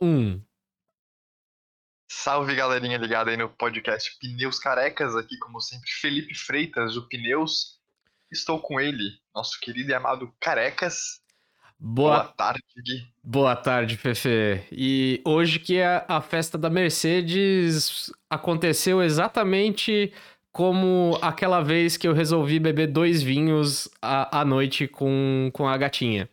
1. Salve galerinha ligada aí no podcast Pneus Carecas, aqui como sempre Felipe Freitas, o Pneus. Estou com ele, nosso querido e amado Carecas. Boa, Boa tarde, Gui. boa tarde, Fefe. E hoje que é a festa da Mercedes aconteceu exatamente como aquela vez que eu resolvi beber dois vinhos à, à noite com, com a gatinha.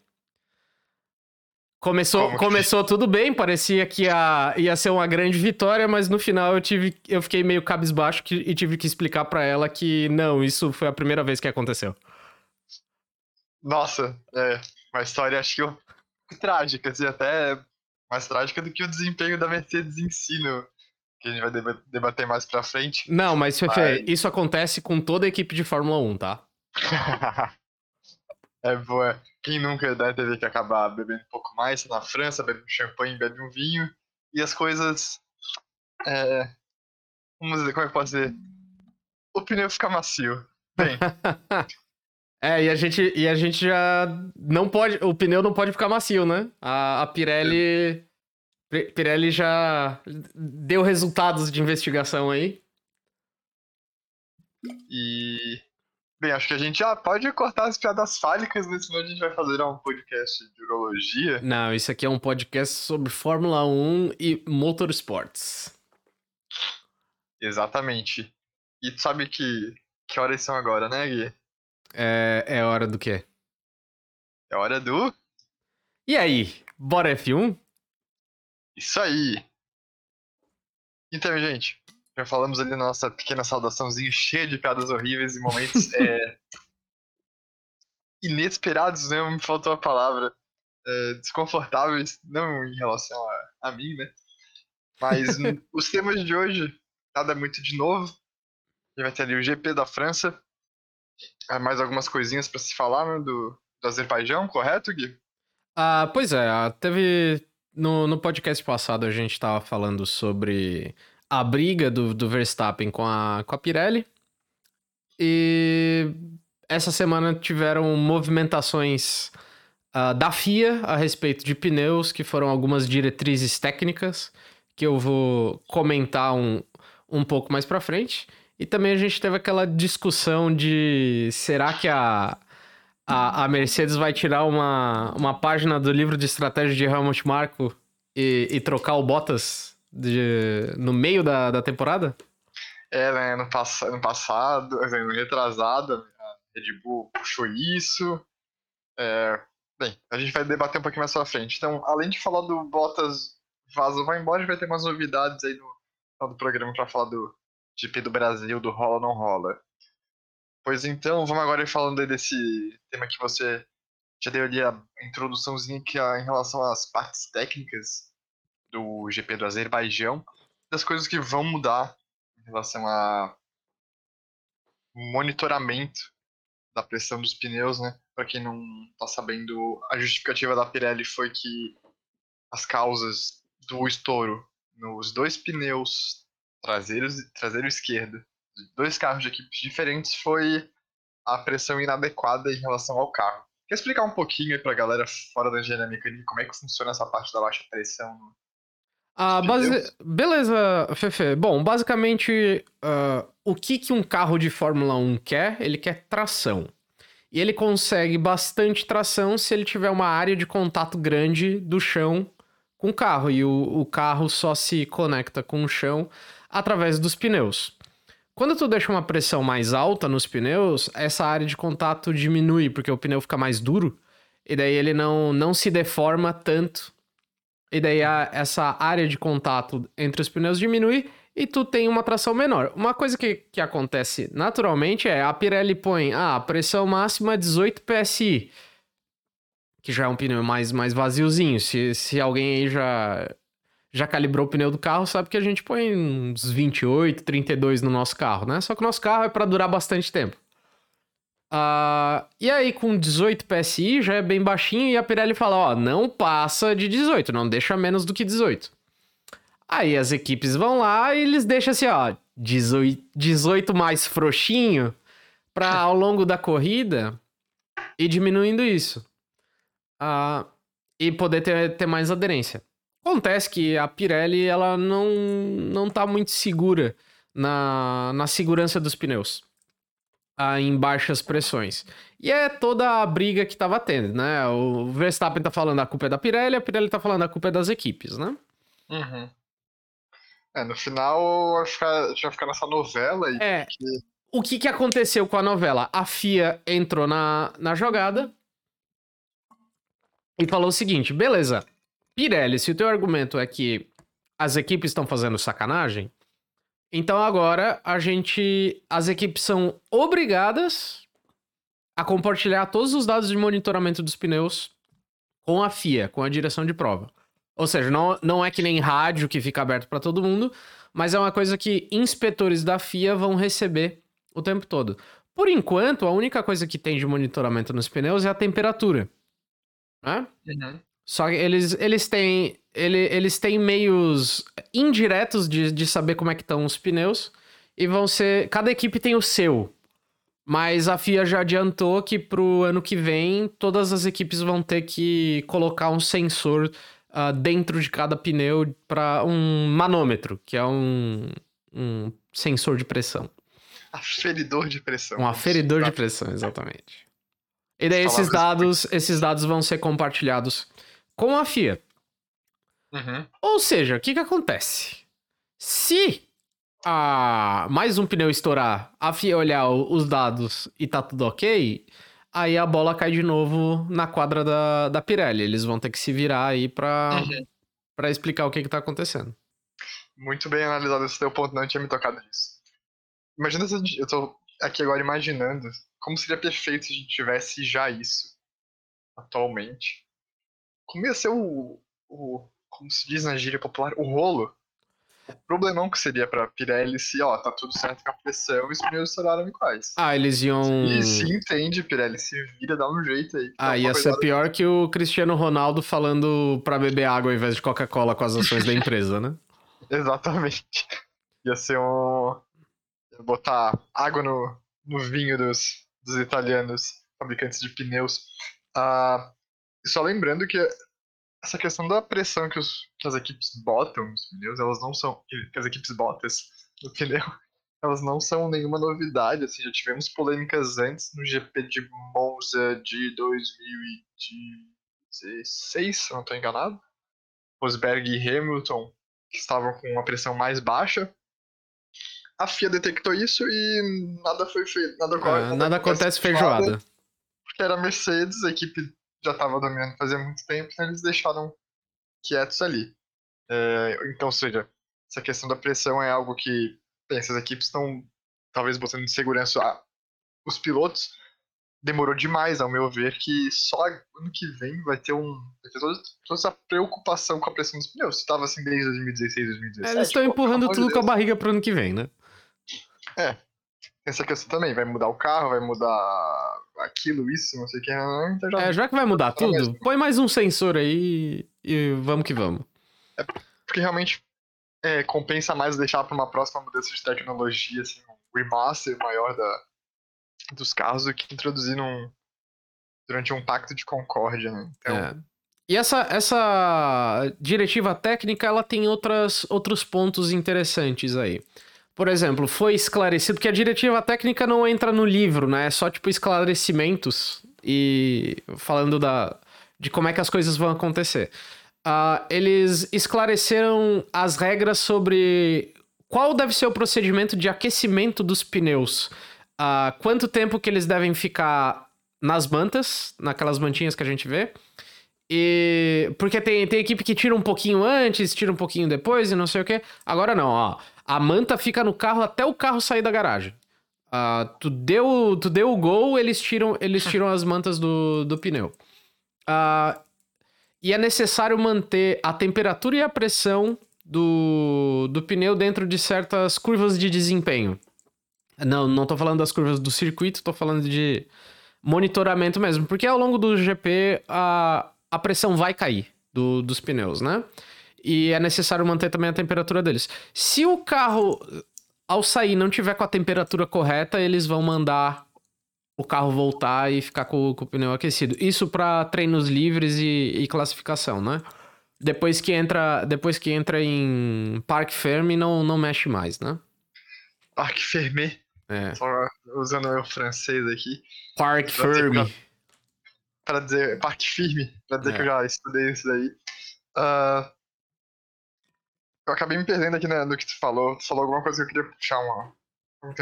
Começou, Como que- começou tudo bem, parecia que ia, ia ser uma grande vitória, mas no final eu tive, eu fiquei meio cabisbaixo que- e tive que explicar pra ela que não, isso foi a primeira vez que aconteceu. Nossa, é uma história acho que eu- trágica, assim, até mais trágica do que o desempenho da Mercedes em si, no- que a gente vai deba- debater mais pra frente. Não, mas Fefe, Mas- isso acontece com toda a equipe de Fórmula 1, tá? É boa. Quem nunca né, teve que acabar bebendo um pouco mais na França, bebe um champanhe, bebe um vinho, e as coisas. É, vamos dizer, como é que posso dizer? O pneu fica macio. Bem, É, e a gente, e a gente já não pode, o pneu não pode ficar macio, né? A, a Pirelli, Pirelli já deu resultados de investigação aí. e. Bem, acho que a gente já pode cortar as piadas fálicas, né? Senão a gente vai fazer um podcast de urologia. Não, isso aqui é um podcast sobre Fórmula 1 e motorsports. Exatamente. E tu sabe que, que horas são agora, né, Gui? É, é hora do quê? É hora do. E aí, bora F1? Isso aí! Então, gente, já falamos ali na nossa pequena saudaçãozinha cheia de piadas horríveis e momentos é, inesperados, né? Me faltou a palavra. é, desconfortáveis, não em relação a, a mim, né? Mas os temas de hoje, nada muito de novo. A gente vai ter ali o GP da França. mais algumas coisinhas pra se falar, né? Do, do Azerbaijão, correto, Gui? Ah, pois é, teve. No, no podcast passado a gente tava falando sobre a briga do, do Verstappen com a, com a Pirelli. E essa semana tiveram movimentações ah, da FIA a respeito de pneus, que foram algumas diretrizes técnicas que eu vou comentar um, um pouco mais pra frente. E também a gente teve aquela discussão de será que a, a, a Mercedes vai tirar uma, uma página do livro de estratégia de Helmut Marko e, e trocar o Bottas de- no meio da, da temporada? É, né, ano, pass ano passado, ano retrasado, a Red Bull puxou isso. É, bem, a gente vai debater um pouquinho mais pra frente. Então, além de falar do Bottas vaza vai embora, a gente vai ter umas novidades aí no final do programa pra falar do GP do Brasil, do rola não rola. Pois então, vamos agora falando desse tema que você já deu ali a introduçãozinha que em relação às partes técnicas do GP do Azerbaijão, das coisas que vão mudar em relação a monitoramento da pressão dos pneus, né? Para quem não tá sabendo, a justificativa da Pirelli foi que as causas do estouro nos dois pneus traseiros, traseiro esquerdo, de dois carros de equipes diferentes, foi a pressão inadequada em relação ao carro. Quer explicar um pouquinho aí pra galera fora da engenharia mecânica como é que funciona essa parte da baixa pressão no Ah, base... Beleza, Fefe. Bom, basicamente, ah, o que, que um carro de Fórmula 1 quer? Ele quer tração. E ele consegue bastante tração se ele tiver uma área de contato grande do chão com o carro. E o, o carro só se conecta com o chão através dos pneus. Quando tu deixa uma pressão mais alta nos pneus, essa área de contato diminui, porque o pneu fica mais duro. E daí ele não, não se deforma tanto e daí a- essa área de contato entre os pneus diminui e tu tem uma tração menor. Uma coisa que, que acontece naturalmente é a Pirelli põe ah, a pressão máxima é 18 PSI, que já é um pneu mais, mais vaziozinho. Se, se alguém aí já, já calibrou o pneu do carro, sabe que a gente põe uns 28, 32 no nosso carro, né? Só que o nosso carro é para durar bastante tempo. Ah, e aí, com 18 PSI já é bem baixinho e a Pirelli fala: ó, não passa de 18, não deixa menos do que 18. Aí as equipes vão lá e eles deixam assim, ó, 18, 18 mais frouxinho pra ao longo da corrida ir diminuindo isso. Ah, e poder ter, ter mais aderência. Acontece que a Pirelli ela não, não tá muito segura na, na segurança dos pneus ah, em baixas pressões. E é toda a briga que tava tendo, né? O Verstappen tá falando a culpa é da Pirelli, a Pirelli tá falando a culpa é das equipes, né? Uhum. É, no final vai ficar, vai ficar nessa novela aí. É. O que, que aconteceu com a novela? A FIA entrou na, na jogada e falou o seguinte: beleza, Pirelli, se o teu argumento é que as equipes estão fazendo sacanagem, então agora a gente. As equipes são obrigadas a compartilhar todos os dados de monitoramento dos pneus com a FIA, com a direção de prova. Ou seja, não, não é que nem rádio que fica aberto para todo mundo, mas é uma coisa que inspetores da FIA vão receber o tempo todo. Por enquanto, a única coisa que tem de monitoramento nos pneus é a temperatura. Né? Uhum. Só que eles, eles têm. Ele, eles têm meios indiretos de, de saber como é que estão os pneus. E vão ser. Cada equipe tem o seu. Mas a FIA já adiantou que pro ano que vem todas as equipes vão ter que colocar um sensor uh, dentro de cada pneu para um manômetro, que é um, um sensor de pressão. Aferidor de pressão. Um aferidor de pressão, exatamente. E daí esses dados, esses dados vão ser compartilhados com a FIA. Uhum. Ou seja, o que, que acontece? Se a mais um pneu estourar, a FIA olhar os dados e tá tudo ok, aí a bola cai de novo na quadra da, da Pirelli. Eles vão ter que se virar aí pra, uhum. Pra explicar o que, que tá acontecendo. Muito bem analisado esse teu ponto, não tinha me tocado nisso. Imagina se eu tô aqui agora imaginando como seria perfeito se a gente tivesse já isso atualmente como ia ser o, o. Como se diz na gíria popular, o rolo. O problemão que seria pra Pirelli se, ó, tá tudo certo com a pressão e os pneus estouraram iguais. Ah, eles iam. E se entende, Pirelli, se vira, dá um jeito aí. Ah, ia ser pior que o Cristiano Ronaldo falando pra beber água ao invés de Coca-Cola com as ações da empresa, né? Exatamente. Ia ser um. Ia botar água no, no vinho dos, dos italianos, fabricantes de pneus. Ah, e só lembrando que essa questão da pressão que, os, que as equipes botam nos pneus, elas não são. Que as equipes botas no pneu, elas não são nenhuma novidade. Assim, já tivemos polêmicas antes no GP de Monza de 2016, se não estou enganado. Rosberg e Hamilton, que estavam com uma pressão mais baixa. A FIA detectou isso e nada foi feito. Nada, é, nada, nada acontece feijoada. Porque era Mercedes, a equipe já estava dominando fazia muito tempo, então eles deixaram quietos ali. É, então, ou seja, essa questão da pressão é algo que bem, essas equipes estão talvez botando em segurança ah, os pilotos. Demorou demais, ao meu ver, que só ano que vem vai ter um. Vai ter toda, toda essa preocupação com a pressão dos pneus. Estava assim desde 2016, 2017. É, eles estão empurrando tudo com a barriga para o ano que vem, né? É. Essa questão também, vai mudar o carro, vai mudar aquilo, isso, não sei o que. Então já... É, já que vai mudar tudo, mais... põe mais um sensor aí e vamos que vamos. É porque realmente é, compensa mais deixar para uma próxima mudança de tecnologia, assim, um remaster maior da, dos carros do que introduzir num, durante um pacto de concórdia, né? Então... É. E essa, essa diretiva técnica, ela tem outras, outros pontos interessantes aí. Por exemplo, foi esclarecido, porque a diretiva técnica não entra no livro, né? É só tipo esclarecimentos e falando da, de como é que as coisas vão acontecer. Uh, eles esclareceram as regras sobre qual deve ser o procedimento de aquecimento dos pneus. Uh, quanto tempo que eles devem ficar nas mantas, naquelas mantinhas que a gente vê. E. Porque tem, tem equipe que tira um pouquinho antes, tira um pouquinho depois e não sei o que. Agora não, ó. A manta fica no carro até o carro sair da garagem. Uh, tu, deu, tu deu o gol, eles tiram, eles tiram as mantas do, do pneu. Uh, e é necessário manter a temperatura e a pressão do, do pneu dentro de certas curvas de desempenho. Não, não tô falando das curvas do circuito, tô falando de monitoramento mesmo. Porque ao longo do GP a, a pressão vai cair do, dos pneus, né? E é necessário manter também a temperatura deles. Se o carro, ao sair, não tiver com a temperatura correta, eles vão mandar o carro voltar e ficar com, com o pneu aquecido. Isso para treinos livres e, e, classificação, né? Depois que entra, depois que entra em Parque Ferme, não, não mexe mais, né? Parque Fermé. É. Só usando o francês aqui. Parque Ferme. Pra dizer. Parque firme. Pra dizer É. que eu já estudei isso daí. Ah, eu acabei me perdendo aqui né, no que tu falou. Tu falou alguma coisa que eu queria puxar uma.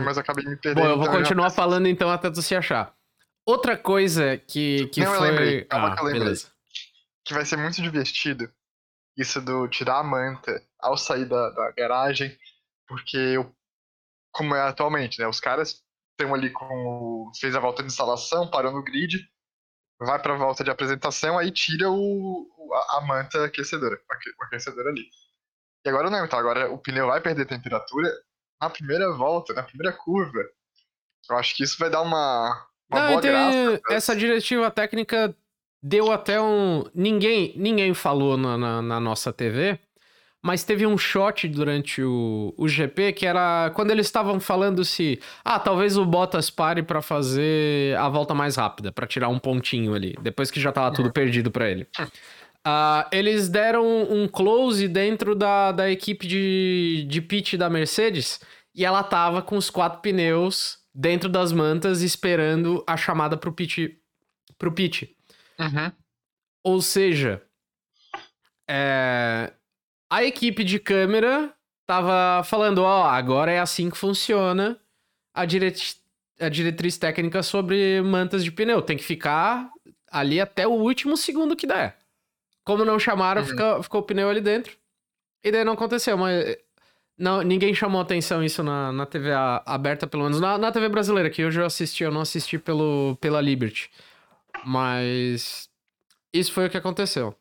Mas eu acabei me perdendo. Bom, eu vou então já- continuar falando então até tu se achar. Outra coisa que, que Não, eu foi. lembrei. Calma ah, que eu lembrei. beleza. que vai ser muito divertido isso do tirar a manta ao sair da, da garagem, porque eu, como é atualmente, né? Os caras estão ali com o, fez a volta de instalação, parou no grid, vai para a volta de apresentação, aí tira o, a, a manta aquecedora, o aque- o aquecedor ali. E agora não, então agora o pneu vai perder temperatura na primeira volta, na primeira curva. Eu acho que isso vai dar uma, uma Não, boa então, graça. pra- essa diretiva técnica deu até um. Ninguém, ninguém falou na, na, na nossa TV, mas teve um shot durante o, o GP que era quando eles estavam falando se. Ah, talvez o Bottas pare pra fazer a volta mais rápida, pra tirar um pontinho ali, depois que já tava tudo perdido pra ele. Ah, eles deram um close dentro da, da equipe de, de pit da Mercedes e ela tava com os quatro pneus dentro das mantas esperando a chamada pro pit. Pro pit. Uhum. Ou seja, é, a equipe de câmera tava falando, ó, agora é assim que funciona a, a diretriz técnica sobre mantas de pneu. Tem que ficar ali até o último segundo que der. Como não chamaram, Uhum. fica- ficou o pneu ali dentro. E daí não aconteceu, mas não, ninguém chamou atenção isso na, na TV aberta, pelo menos na, na TV brasileira, que hoje eu assisti, eu não assisti pelo, pela Liberty. Mas isso foi o que aconteceu.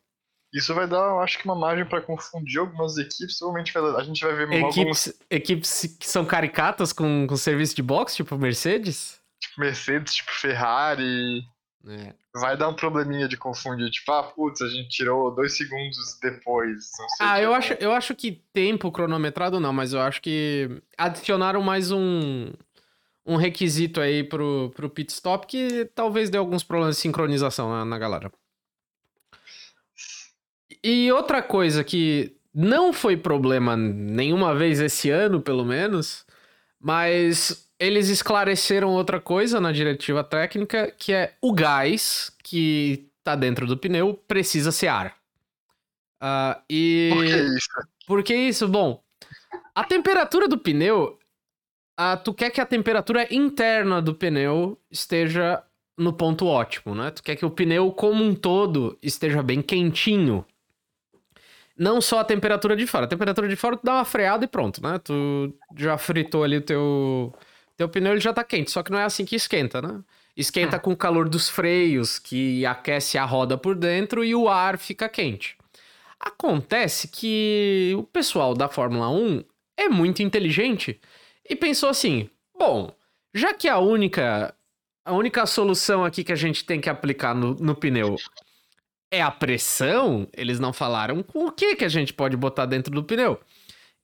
Isso vai dar, eu acho que uma margem pra confundir algumas equipes. Provavelmente a gente vai ver Equipes, equipes que são caricatas com, com serviço de boxe, tipo Mercedes. tipo, Mercedes, tipo Ferrari. É. Vai dar um probleminha de confundir. Tipo, ah, putz, a gente tirou dois segundos depois. Ah, eu acho, eu acho que tempo cronometrado não, mas eu acho que adicionaram mais um, um requisito aí pro, pro pit stop que talvez dê alguns problemas de sincronização na, na galera. E outra coisa que não foi problema nenhuma vez esse ano, pelo menos, mas eles esclareceram outra coisa na diretiva técnica, que é o gás que tá dentro do pneu precisa ser ar. Ah, e... Por que isso? Por que isso? Bom, a temperatura do pneu, ah, tu quer que a temperatura interna do pneu esteja no ponto ótimo, né? Tu quer que o pneu como um todo esteja bem quentinho. Não só a temperatura de fora. A temperatura de fora tu dá uma freada e pronto, né? Tu já fritou ali o teu, teu pneu, ele já tá quente. Só que não é assim que esquenta, né? Esquenta com o calor dos freios, que aquece a roda por dentro e o ar fica quente. Acontece que o pessoal da Fórmula 1 é muito inteligente e pensou assim: bom, já que a única a única solução aqui que a gente tem que aplicar no, no pneu é a pressão, eles não falaram com o que que a gente pode botar dentro do pneu.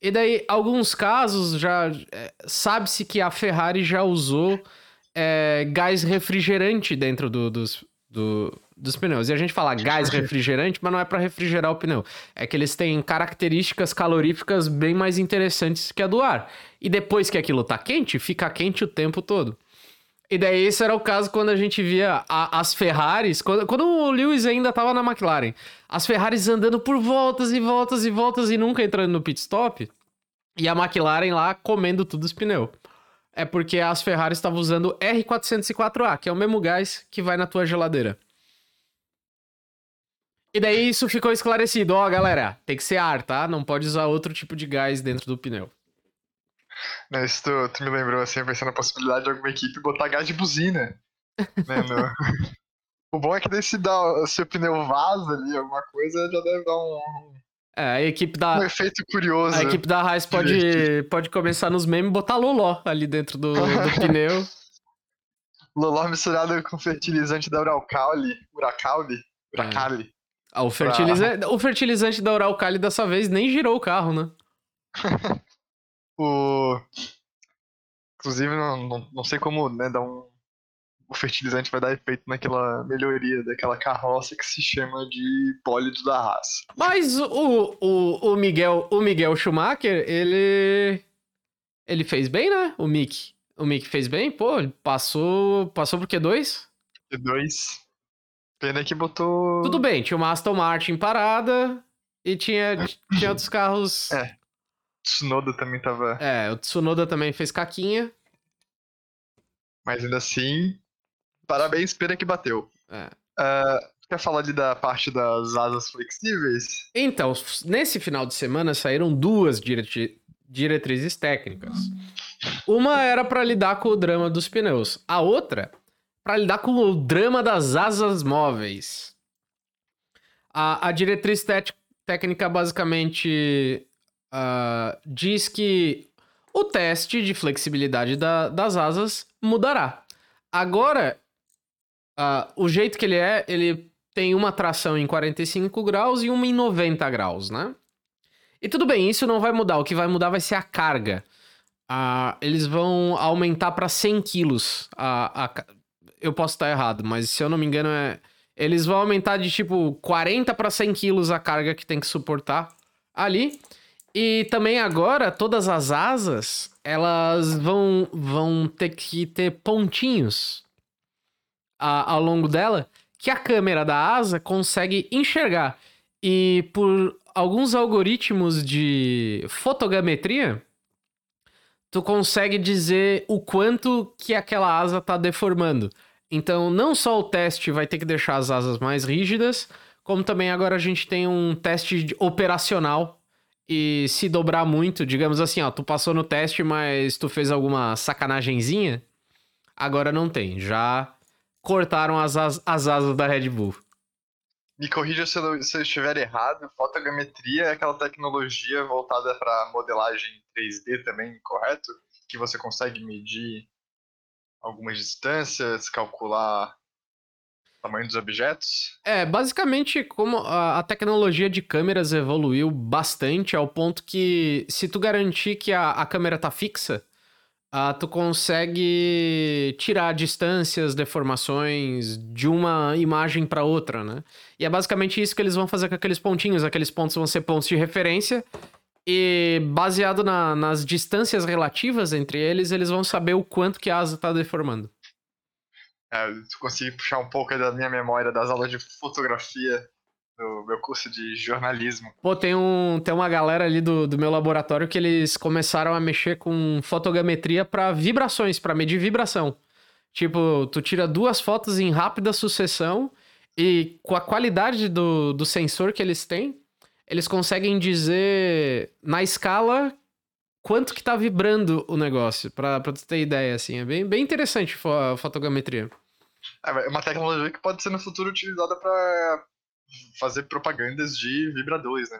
E daí, alguns casos já é, sabe-se que a Ferrari já usou é, gás refrigerante dentro do- dos, do- dos pneus. E a gente fala gás refrigerante, mas não é para refrigerar o pneu. É que eles têm características caloríficas bem mais interessantes que a do ar. E depois que aquilo tá quente, fica quente o tempo todo. E daí esse era o caso quando a gente via a- as Ferraris, quando, quando o Lewis ainda tava na McLaren, as Ferraris andando por voltas e voltas e voltas e nunca entrando no pit stop, e a McLaren lá comendo tudo os pneus. É porque as Ferraris estavam usando R404A, que é o mesmo gás que vai na tua geladeira. E daí isso ficou esclarecido. Ó, galera, tem que ser ar, tá? Não pode usar outro tipo de gás dentro do pneu. Né, isso tu, tu me lembrou assim, eu pensei na possibilidade de alguma equipe botar gás de buzina. né, no- O bom é que daí se, dá, se o pneu vaza ali, alguma coisa, já deve dar um, É, a equipe um da, efeito curioso. a equipe da Haas pode, Divertido. pode começar nos memes e botar loló ali dentro do, do pneu. Loló misturado com fertilizante da Uralcali. Uracali? Uracali. Ah, o, fertilizante, o fertilizante da Uralcali dessa vez nem girou o carro, né? O... Inclusive, não, não, não sei como né, dar um, o fertilizante vai dar efeito naquela melhoria daquela carroça que se chama de bólido da raça. Mas o, o, o Miguel, o Miguel Schumacher, ele ele fez bem, né? O Mick. O Mick fez bem, pô, ele passou, passou por Q2? Q2. Pena que botou. Tudo bem, tinha uma Aston Martin parada e tinha, tinha outros carros. É. Tsunoda também tava. É, o Tsunoda também fez caquinha. Mas ainda assim, parabéns, pena que bateu. É. Uh, quer falar ali da parte das asas flexíveis? Então, nesse final de semana saíram duas diretri diretrizes técnicas. Uma era para lidar com o drama dos pneus, a outra para lidar com o drama das asas móveis. A, a diretriz técnica basicamente uh, diz que o teste de flexibilidade da, das asas mudará. Agora, uh, o jeito que ele é, ele tem uma tração em 45 graus e uma em 90 graus, né? E tudo bem, isso não vai mudar. O que vai mudar vai ser a carga. Uh, eles vão aumentar para 100 quilos. A, a, eu posso estar errado, mas se eu não me engano, é, eles vão aumentar de tipo 40 para 100 quilos a carga que tem que suportar ali. E também agora, todas as asas, elas vão, vão ter que ter pontinhos a, ao longo dela que a câmera da asa consegue enxergar. E por alguns algoritmos de fotogrametria, tu consegue dizer o quanto que aquela asa está deformando. Então, não só o teste vai ter que deixar as asas mais rígidas, como também agora a gente tem um teste operacional e se dobrar muito, digamos assim, ó, tu passou no teste, mas tu fez alguma sacanagemzinha, agora não tem. Já cortaram as, as, as asas da Red Bull. Me corrija se eu, se eu estiver errado, fotogrametria é aquela tecnologia voltada para modelagem 3D também, correto? Que você consegue medir algumas distâncias, calcular Tamanho dos objetos? É, basicamente, como a, a, tecnologia de câmeras evoluiu bastante ao ponto que, se tu garantir que a, a câmera tá fixa, uh, tu consegue tirar distâncias, deformações de uma imagem para outra, né? E é basicamente isso que eles vão fazer com aqueles pontinhos. Aqueles pontos vão ser pontos de referência. E baseado na, nas distâncias relativas entre eles, eles vão saber o quanto que a asa tá deformando. É, consegui puxar um pouco da minha memória das aulas de fotografia do meu curso de jornalismo. Pô, tem, um, tem uma galera ali do, do meu laboratório que eles começaram a mexer com fotogrametria para vibrações, para medir vibração. Tipo, tu tira duas fotos em rápida sucessão e com a qualidade do, do sensor que eles têm, eles conseguem dizer na escala quanto que tá vibrando o negócio, pra, pra tu ter ideia, assim. É bem, bem interessante a fotogrametria. É, é uma tecnologia que pode ser no futuro utilizada para fazer propagandas de vibradores, né?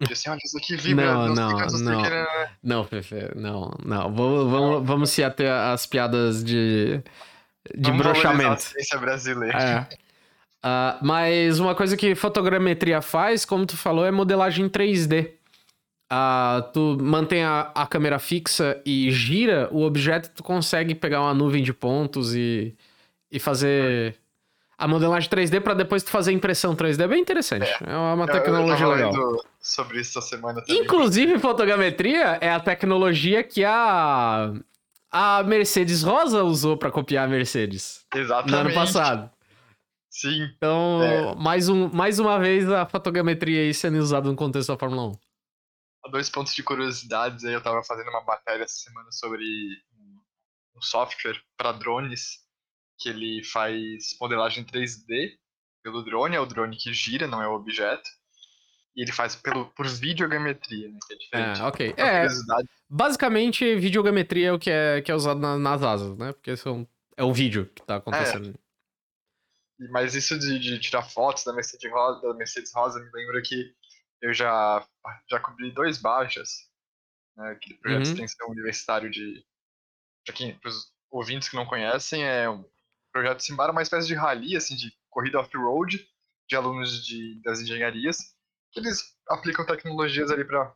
E assim, olha, isso aqui vibra. Não, não, não. Né? Não, Fefe, não, não. Vamos, vamos, vamos se ater às piadas de, de vamos brochamento. A ciência brasileira. É. Uh, mas uma coisa que fotogrametria faz, como tu falou, é modelagem 3D. Uh, tu mantém a, a câmera fixa e gira o objeto, tu consegue pegar uma nuvem de pontos e, e fazer a modelagem 3D para depois tu fazer impressão 3D. É bem interessante. É, é uma tecnologia eu, eu legal. sobre isso essa semana também. Inclusive, fotogrametria é a tecnologia que a, a Mercedes Rosa usou para copiar a Mercedes. Exatamente. No ano passado. Sim. Então, é. mais, um, mais uma vez a fotogrametria aí sendo usada no contexto da Fórmula 1 dois pontos de curiosidades aí. Eu tava fazendo uma matéria essa semana sobre um software para drones que ele faz modelagem 3D pelo drone, é o drone que gira, não é o objeto. E ele faz pelo, por videogrametria, né? Que é diferente. É, ok. É, basicamente, videogrametria é o que é, que é usado na, nas asas, né? Porque são, é o vídeo que tá acontecendo. É. Mas isso de, de, tirar fotos da Mercedes Rosa, da Mercedes Rosa me lembra que eu já, já cobri dois baixas, né, aquele projeto uhum. de extensão universitário de. Para os ouvintes que não conhecem, é um projeto Simbara, uma espécie de rally, assim, de corrida off-road de alunos de, das engenharias, que eles aplicam tecnologias ali para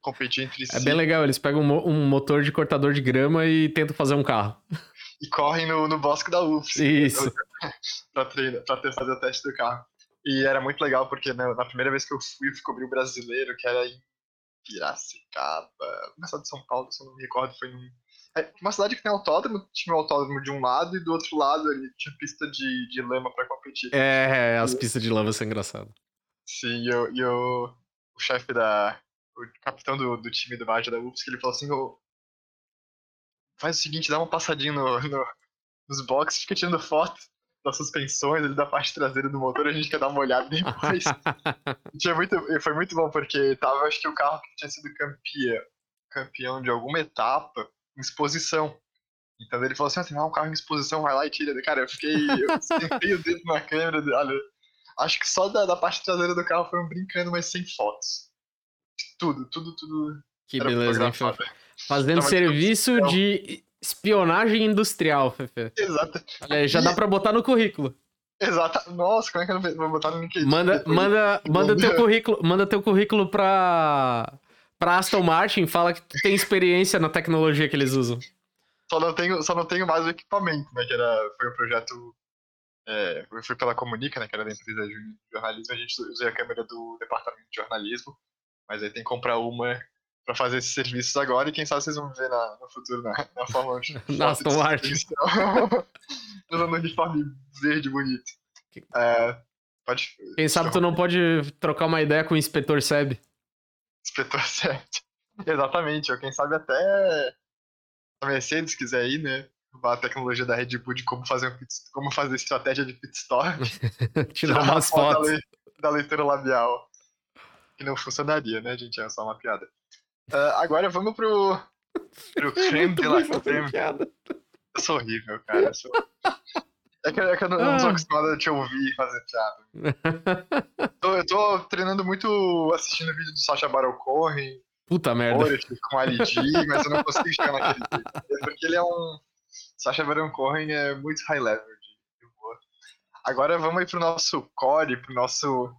competir entre é si. É bem legal, eles pegam um motor de cortador de grama e tentam fazer um carro. e correm no, no bosque da UFS. Isso. pra, treinar, pra fazer o teste do carro. E era muito legal, porque na, na primeira vez que eu fui, eu descobri o brasileiro, que era em Piracicaba, na cidade de São Paulo, se eu não me recordo, foi num... É, uma cidade que tem autódromo, tinha um autódromo de um lado e do outro lado ali tinha pista de, de lama pra competir. É, as pistas de lama são engraçadas. Sim, e eu, e eu, o chefe da. O capitão do, do time do Baja da UFSC, ele falou assim: oh, faz o seguinte, dá uma passadinha no, no, nos boxes, fica tirando foto das suspensões, ali da parte traseira do motor, a gente quer dar uma olhada depois. Tinha muito, foi muito bom, porque tava, acho que o carro que tinha sido campeão, campeão de alguma etapa em exposição. Então ele falou assim, ah, um carro em exposição, vai lá e tira. Cara, eu fiquei, eu sentei o dedo na câmera, olha, acho que só da, da parte traseira do carro foram brincando, mas sem fotos. Tudo, tudo, tudo. Que beleza, hein, Fazendo serviço de espionagem industrial, Fefe. Exato. Olha, já e... dá pra botar no currículo. Exato. Nossa, como é que eu vou botar no LinkedIn? Manda, manda, manda teu currículo, manda teu currículo pra, pra Aston Martin, fala que tu tem experiência na tecnologia que eles usam. Só não tenho, só não tenho mais o equipamento, né? Que era, foi um projeto. É, eu fui pela Comunica, né? Que era da empresa de jornalismo, a gente usou a câmera do departamento de jornalismo. Mas aí tem que comprar uma para fazer esses serviços agora e quem sabe vocês vão ver na, no futuro na, na Fórmula 1. na Aston Martin. Usando um uniforme verde bonito. É, pode, quem sabe tu não pode trocar uma ideia com o Inspetor Seb. Inspetor Seb. Exatamente, ou quem sabe até a Mercedes quiser ir, né? a tecnologia da Red Bull de como fazer, um pit, como fazer estratégia de pit stop. Tirar umas fotos. Da, le, da leitura labial. Que não funcionaria, né, gente? É só uma piada. Uh, agora vamos pro, pro creme de la creme. Eu sou horrível, cara. Eu sou... É que, é que eu não, ah. não sou acostumado a te ouvir fazer piada. eu, eu tô treinando muito assistindo vídeo do Sacha Baron Cohen. Puta merda. Com Ali G, mas eu não consigo chegar naquele vídeo. Porque ele é um. Sacha Baron Cohen é muito high level de humor. Agora vamos aí pro nosso core, pro nosso.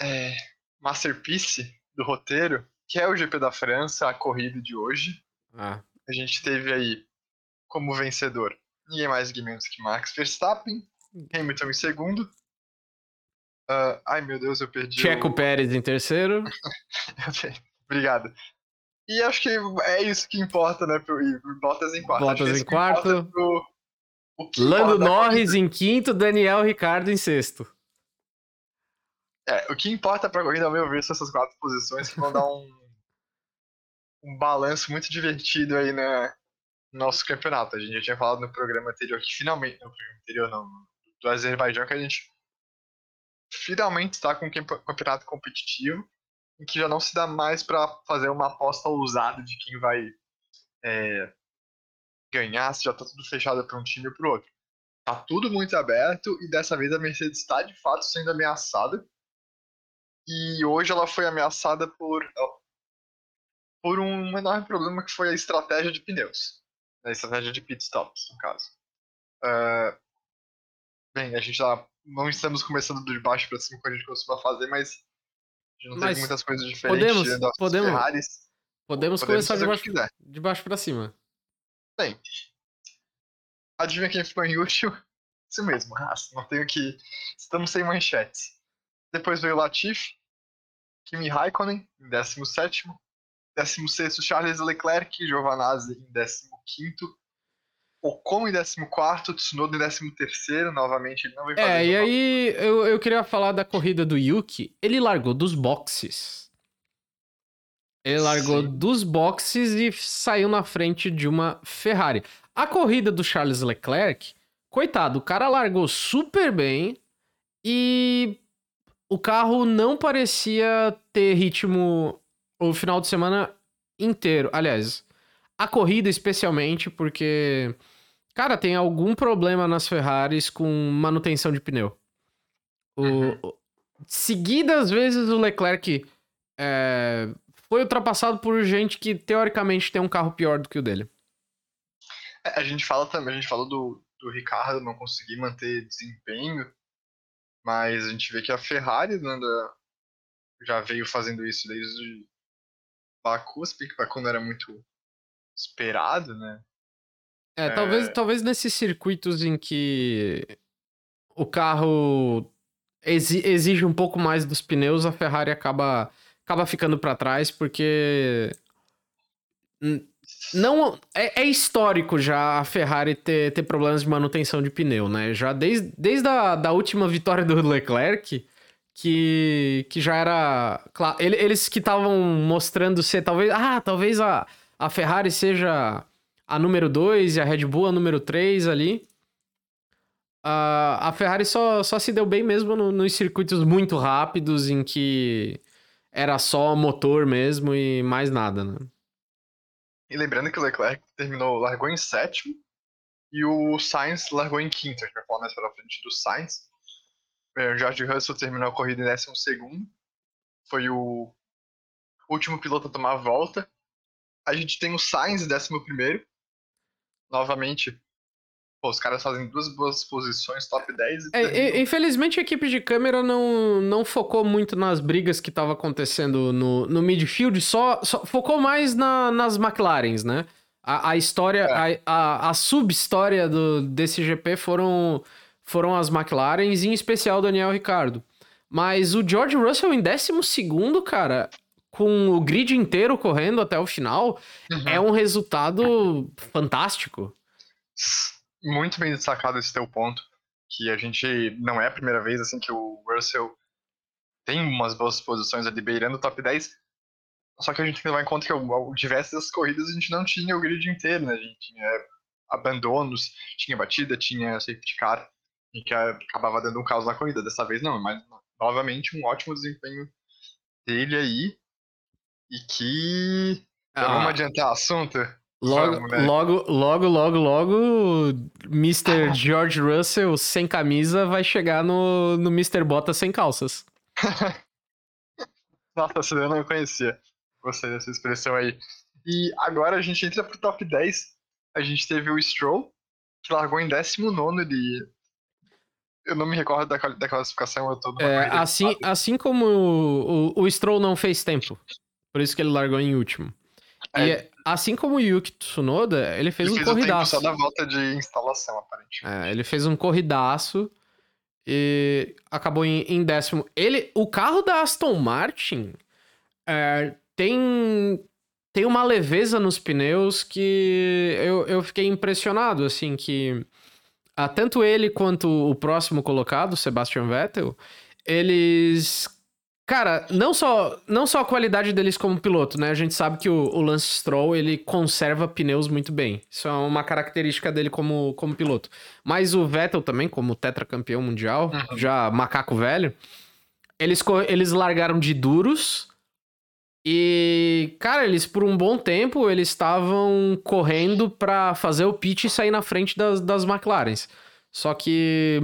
É, masterpiece do roteiro que é o GP da França, a corrida de hoje. Ah. A gente teve aí como vencedor ninguém mais ninguém menos que Max Verstappen, Hamilton em segundo. Uh, ai meu Deus, eu perdi. Checo o... Pérez em terceiro. Obrigado. E acho que é isso que importa, né? Pro... Bottas em quarto. Bottas em quarto. Pro... Lando Norris em quinto, Daniel Ricardo em sexto. É, o que importa pra corrida, ao meu ver, são essas quatro posições que vão dar um, um balanço muito divertido aí na, no nosso campeonato. A gente já tinha falado no programa anterior que finalmente. No programa anterior não, do Azerbaijão, que a gente finalmente está com um campeonato competitivo em que já não se dá mais para fazer uma aposta ousada de quem vai é, ganhar, se já está tudo fechado para um time ou para o outro. Tá tudo muito aberto e dessa vez a Mercedes está de fato sendo ameaçada e hoje ela foi ameaçada por, por um enorme problema que foi a estratégia de pneus. A estratégia de pit stops, no caso. Uh, bem, a gente já não estamos começando de baixo para cima como a gente costuma fazer, mas a gente não mas teve muitas coisas diferentes podemos, podemos, Ferraris. Podemos, podemos começar de baixo, de baixo para cima. Bem, adivinha quem em último? Isso mesmo, Haas. Não tenho que. Estamos sem manchetes. Depois veio Latifi, Kimi Raikkonen em 17. 16 Charles Leclerc, Giovanazzi em 15. Ocon em 14, Tsunoda em 13, novamente ele não vai fazer. É, e aí eu, eu queria falar da corrida do Yuki. Ele largou dos boxes. Ele largou Sim. dos boxes e saiu na frente de uma Ferrari. A corrida do Charles Leclerc, coitado, o cara largou super bem e o carro não parecia ter ritmo o final de semana inteiro. Aliás, a corrida especialmente, porque, cara, tem algum problema nas Ferraris com manutenção de pneu. O, uhum. Seguidas vezes o Leclerc é, foi ultrapassado por gente que teoricamente tem um carro pior do que o dele. É, a gente fala também, a gente falou do, do Ricardo não conseguir manter desempenho mas a gente vê que a Ferrari anda, já veio fazendo isso desde Baku, se que Baku não era muito esperado, né? É, talvez, talvez nesses circuitos em que o carro exi- exige um pouco mais dos pneus, a Ferrari acaba, acaba ficando para trás, porque não é, é histórico já a Ferrari ter, ter problemas de manutenção de pneu, né? Já desde, desde a da última vitória do Leclerc, que, que já era. Claro, ele- eles que estavam mostrando ser talvez. Ah, talvez a, a Ferrari seja a número 2 e a Red Bull a número 3 ali. Ah, a Ferrari só, só se deu bem mesmo no- nos circuitos muito rápidos em que era só motor mesmo e mais nada, né? E lembrando que o Leclerc terminou, largou em sétimo e o Sainz largou em quinto. A gente vai falar mais pra frente do Sainz. É, O George Russell terminou a corrida em décimo segundo. Foi o último piloto a tomar a volta. A gente tem o Sainz em décimo primeiro. Novamente, pô, os caras fazem duas boas posições, top 10. E É, infelizmente a equipe de câmera não, não focou muito nas brigas que estavam acontecendo no, no midfield, só, só focou mais na- nas McLarens, né? A, a história, a, a, a sub-história do- desse GP foram, foram as McLarens, em especial Daniel Ricardo. Mas o George Russell em 12, cara, com o grid inteiro correndo até o final, Uhum. é um resultado fantástico. Muito bem destacado esse teu ponto, que a gente não é a primeira vez assim que o Russell tem umas boas posições ali beirando o top 10. Só que a gente tem que levar em conta que diversas corridas a gente não tinha o grid inteiro, né? A gente tinha abandonos, tinha batida, tinha safety car, e que acabava dando um caos na corrida. Dessa vez não, mas novamente um ótimo desempenho dele aí. E que. Ah, vamos adiantar o assunto? Logo, né? logo, logo, logo, logo, Mr. George Russell sem camisa vai chegar no, no Mr. Bottas sem calças. Nossa, eu não conhecia. Gostei dessa expressão aí. E agora a gente entra pro top 10. A gente teve o Stroll, que largou em 19 ele. Eu não me recordo da, da classificação, eu tô É, assim, assim como o, o, o Stroll não fez tempo, por isso que ele largou em último. E É. assim como o Yuki Tsunoda, ele fez Ele um fez o tempo corridaço. só da volta de instalação, aparentemente. É, ele fez um corridaço e acabou em, em décimo. Ele, o carro da Aston Martin é, tem tem uma leveza nos pneus que eu, eu fiquei impressionado, assim, que ah, tanto ele quanto o próximo colocado, Sebastian Vettel, eles... Cara, não só, não só a qualidade deles como piloto, né? A gente sabe que o, o Lance Stroll, ele conserva pneus muito bem. Isso é uma característica dele como, como piloto. Mas o Vettel também, como tetracampeão mundial, Uhum. já macaco velho, eles, eles largaram de duros e, cara, eles por um bom tempo eles estavam correndo pra fazer o pitch e sair na frente das, das McLarens. Só que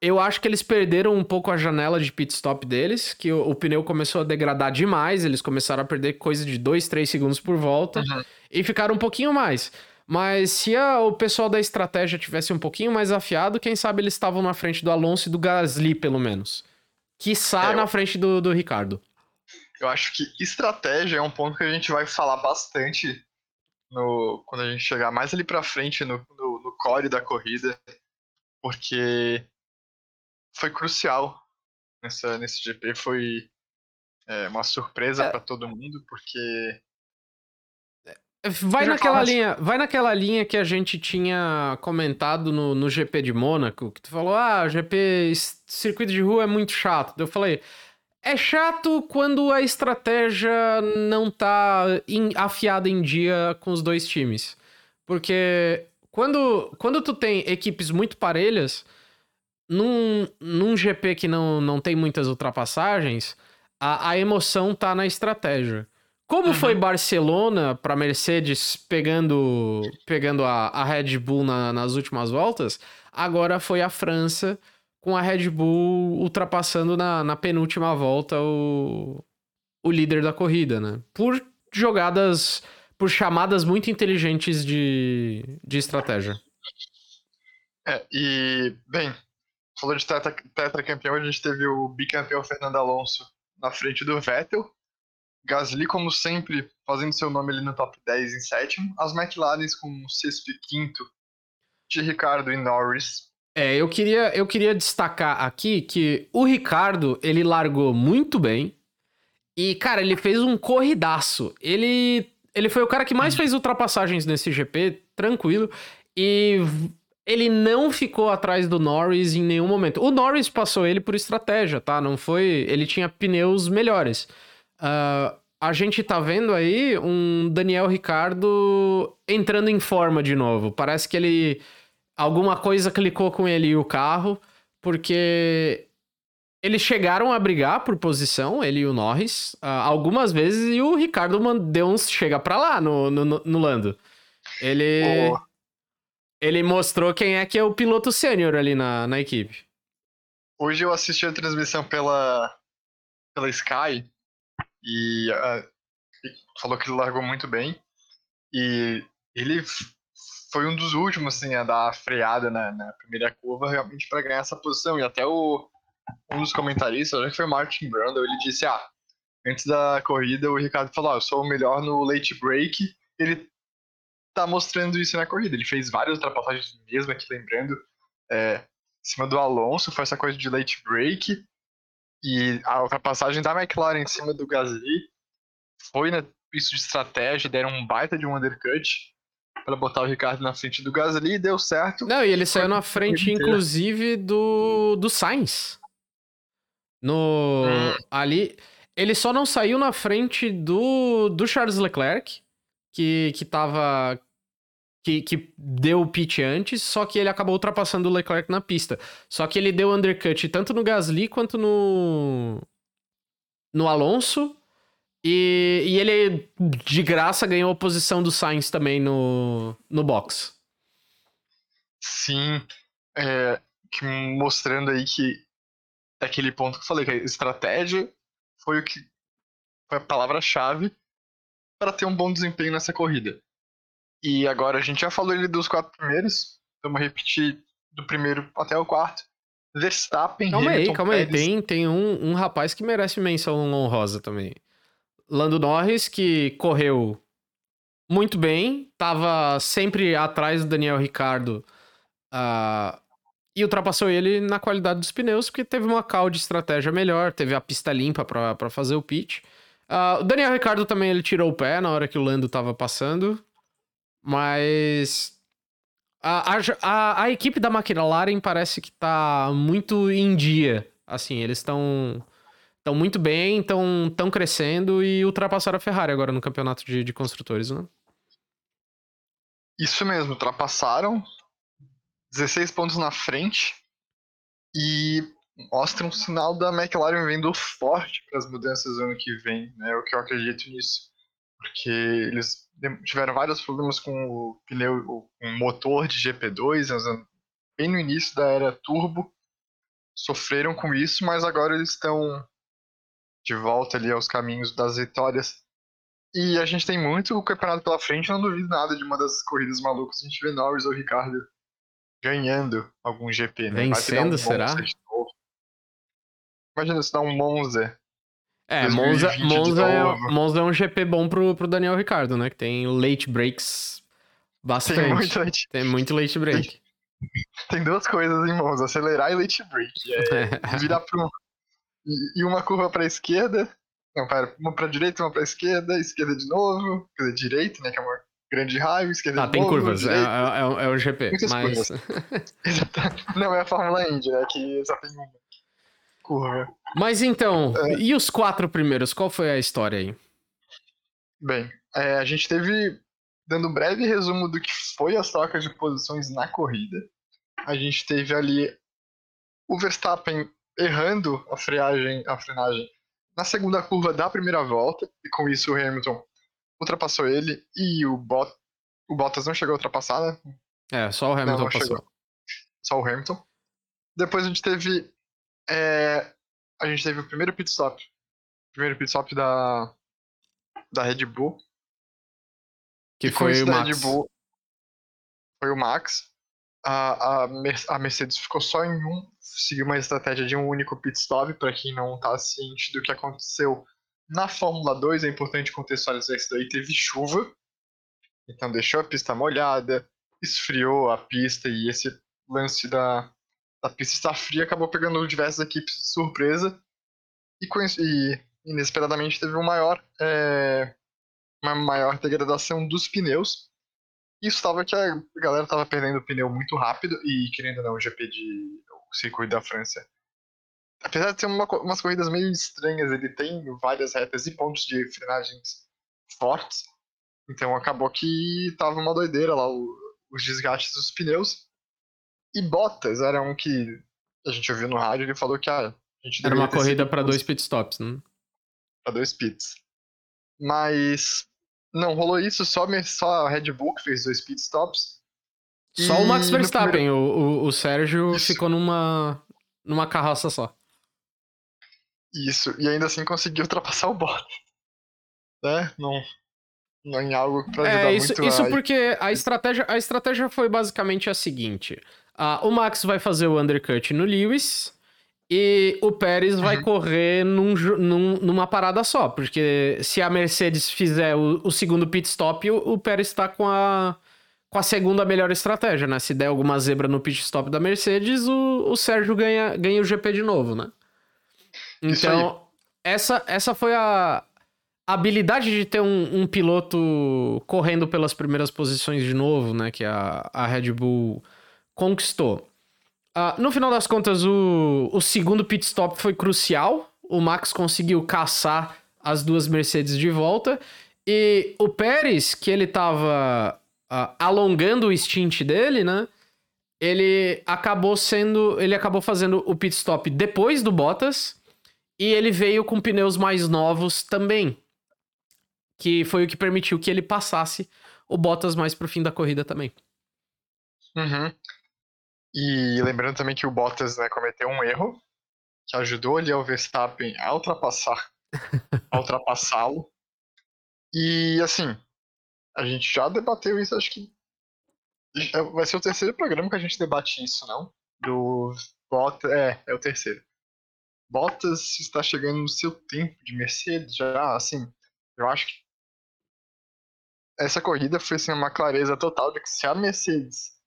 eu acho que eles perderam um pouco a janela de pit stop deles, que o, o pneu começou a degradar demais, eles começaram a perder coisa de 2, 3 segundos por volta Uhum. e ficaram um pouquinho mais. Mas se a- o pessoal da estratégia tivesse um pouquinho mais afiado, quem sabe eles estavam na frente do Alonso e do Gasly, pelo menos. Quiçá É, eu- na frente do, do Ricardo. Eu acho que estratégia é um ponto que a gente vai falar bastante no, quando a gente chegar mais ali pra frente no, no, no core da corrida, porque foi crucial nessa, nesse GP, foi é, uma surpresa É. pra todo mundo, porque Vai já naquela linha, vai naquela linha que a gente tinha comentado no, no GP de Mônaco, que tu falou: "Ah, GP circuito de rua é muito chato". Eu falei: "É chato quando a estratégia não tá em- afiada em dia com os dois times". Porque quando quando tu tem equipes muito parelhas, num, num GP que não, não tem muitas ultrapassagens, a, a emoção tá na estratégia. Como Uhum. foi Barcelona para Mercedes pegando, pegando a, a Red Bull na- nas últimas voltas, agora foi a França com a Red Bull ultrapassando na, na penúltima volta o, o líder da corrida, né? Por jogadas, por chamadas muito inteligentes de, de estratégia. É, e, bem, falou de tetra, tetracampeão, a gente teve o bicampeão Fernando Alonso na frente do Vettel, Gasly, como sempre, fazendo seu nome ali no top 10 em sétimo. As McLarens com sexto e quinto de Ricardo e Norris. É, eu queria, eu queria destacar aqui que o Ricardo, ele largou muito bem. E, cara, ele fez um corridaço. Ele, ele foi o cara que mais fez ultrapassagens nesse GP, tranquilo. E ele não ficou atrás do Norris em nenhum momento. O Norris passou ele por estratégia, tá? Não foi. Ele tinha pneus melhores. Uh, a gente tá vendo aí um Daniel Ricardo entrando em forma de novo. Parece que ele. Alguma coisa clicou com ele e o carro, porque eles chegaram a brigar por posição, ele e o Norris, uh, algumas vezes, e o Ricardo deu uns chega pra lá no, no, no Lando. Ele. Oh. Ele mostrou quem é que é o piloto sênior ali na, na equipe. Hoje eu assisti a transmissão pela, pela Sky e uh, falou que ele largou muito bem. E ele foi um dos últimos assim, a dar a freada na, na primeira curva realmente para ganhar essa posição. E até o, um dos comentaristas, acho que foi Martin Brundle, ele disse: Ah, antes da corrida, o Ricardo falou: ah, Eu sou o melhor no late break. Ele tá mostrando isso na corrida. Ele fez várias ultrapassagens mesmo aqui, lembrando. É, em cima do Alonso, foi essa coisa de late break. E a ultrapassagem da McLaren em cima do Gasly foi né, isso de estratégia, deram um baita de um undercut para botar o Ricardo na frente do Gasly e deu certo. Não, e ele saiu na frente, inclusive, do, do Sainz. No. Hum. Ali. Ele só não saiu na frente do, do Charles Leclerc, que, que tava. Que, que deu o pitch antes, só que ele acabou ultrapassando o Leclerc na pista. Só que ele deu undercut tanto no Gasly quanto no. No Alonso. E, e ele, de graça, ganhou a posição do Sainz também no, no box. Sim. É, mostrando aí que aquele ponto que eu falei, que a estratégia foi o que foi a palavra-chave para ter um bom desempenho nessa corrida. E agora a gente já falou ele dos quatro primeiros, vamos repetir do primeiro até o quarto. Verstappen, Calma Hamilton, aí, calma Pérez. aí, tem, tem um, um rapaz que merece menção honrosa também. Lando Norris, que correu muito bem, tava sempre atrás do Daniel Ricardo uh, e ultrapassou ele na qualidade dos pneus, porque teve uma cal de estratégia melhor, teve a pista limpa para fazer o pit. Uh, o Daniel Ricardo também ele tirou o pé na hora que o Lando tava passando, mas a, a, a equipe da McLaren parece que tá muito em dia. Assim, eles estão estão muito bem, estão tão crescendo e ultrapassaram a Ferrari agora no campeonato de, de construtores, né? Isso mesmo, ultrapassaram 16 pontos na frente e mostra um sinal da McLaren vindo forte para as mudanças do ano que vem, né? O que eu acredito nisso. Porque eles tiveram vários problemas com o pneu, com o motor de GP2, bem no início da era turbo, sofreram com isso, mas agora eles estão de volta ali aos caminhos das vitórias. E a gente tem muito o campeonato pela frente, não duvido nada de uma das corridas malucas. A gente vê Norris ou Ricardo ganhando algum GP, né? Vencendo, um será? Imagina se dá um Monza. É, Monza, Monza, é, Monza é um GP bom pro, pro Daniel Ricardo, né? Que tem late breaks bastante. Tem muito late, tem muito late break. Tem, tem duas coisas em Monza, acelerar e late break. É, virar pro e, uma curva para a esquerda. Não, para, uma para a direita, uma para a esquerda, esquerda de novo, quer dizer, direita, né, que é uma grande raio, esquerda ah, de tem novo, curvas, é, é, é, é o GP, Muitas mas... Não, é a Fórmula Indy, né, que só tem uma curva. Mas então, é... e os quatro primeiros, qual foi a história aí? Bem, é, a gente teve, dando um breve resumo do que foi as trocas de posições na corrida, a gente teve ali o Verstappen errando a freagem, a frenagem na segunda curva da primeira volta, e com isso o Hamilton ultrapassou ele e o, Bot, o Bottas não chegou a ultrapassar, né? É, só o Hamilton não, não passou. Chegou. Só o Hamilton. Depois a gente teve. É, a gente teve o primeiro pit stop. O primeiro pit stop da, da Red Bull. Que foi o Max. Red Bull, foi o Max a, a, a Mercedes ficou só em um, seguiu uma estratégia de um único pit stop, para quem não está ciente do que aconteceu Na Fórmula 2 é importante contextualizar isso daí, teve chuva, então deixou a pista molhada, esfriou a pista e esse lance da, da pista estar fria acabou pegando diversas equipes de surpresa e, e inesperadamente teve um maior, é, uma maior degradação dos pneus. Isso estava que a galera estava perdendo o pneu muito rápido e querendo ou não, o GP de o circuito da França. Apesar de ter uma, umas corridas meio estranhas, ele tem várias retas e pontos de frenagens fortes. Então acabou que tava uma doideira lá o, os desgastes dos pneus. E Bottas era um que a gente ouviu no rádio, ele falou que ah, a gente Era uma corrida para dois pitstops, né? Para dois pits. Mas não rolou isso, só, só a Red Bull que fez dois pitstops. Só o Max Verstappen, primeiro... o, o, o, Sérgio isso. ficou numa, numa carroça só. Isso, e ainda assim conseguiu ultrapassar o Bottas. Né? Não, não em algo pra ajudar é, isso, muito Isso a... porque a estratégia, a estratégia foi basicamente a seguinte. Uh, o Max vai fazer o undercut no Lewis e o Pérez uhum. vai correr num, num, numa parada só, porque se a Mercedes fizer o, o segundo pit stop, o, o Pérez está com a, com a segunda melhor estratégia, né? Se der alguma zebra no pit stop da Mercedes, o, o Sérgio ganha, ganha o GP de novo, né? Então, essa, essa foi a, a habilidade de ter um, um, piloto correndo pelas primeiras posições de novo, né? Que a, a Red Bull conquistou. Uh, no final das contas, o, o segundo pit stop foi crucial. O Max conseguiu caçar as duas Mercedes de volta. E o Pérez, que ele tava uh, alongando o stint dele, né? Ele acabou sendo. Ele acabou fazendo o pit stop depois do Bottas. E ele veio com pneus mais novos também. Que foi o que permitiu que ele passasse o Bottas mais pro fim da corrida também. Uhum. E lembrando também que o Bottas né, cometeu um erro que ajudou ali o Verstappen a ultrapassar, a ultrapassá-lo. E assim, a gente já debateu isso, acho que é, vai ser o terceiro programa que a gente debate isso, não? Do Bottas, é, é o terceiro. Bottas está chegando no seu tempo de Mercedes já, assim, eu acho que essa corrida foi assim, uma clareza total de que se a Mercedes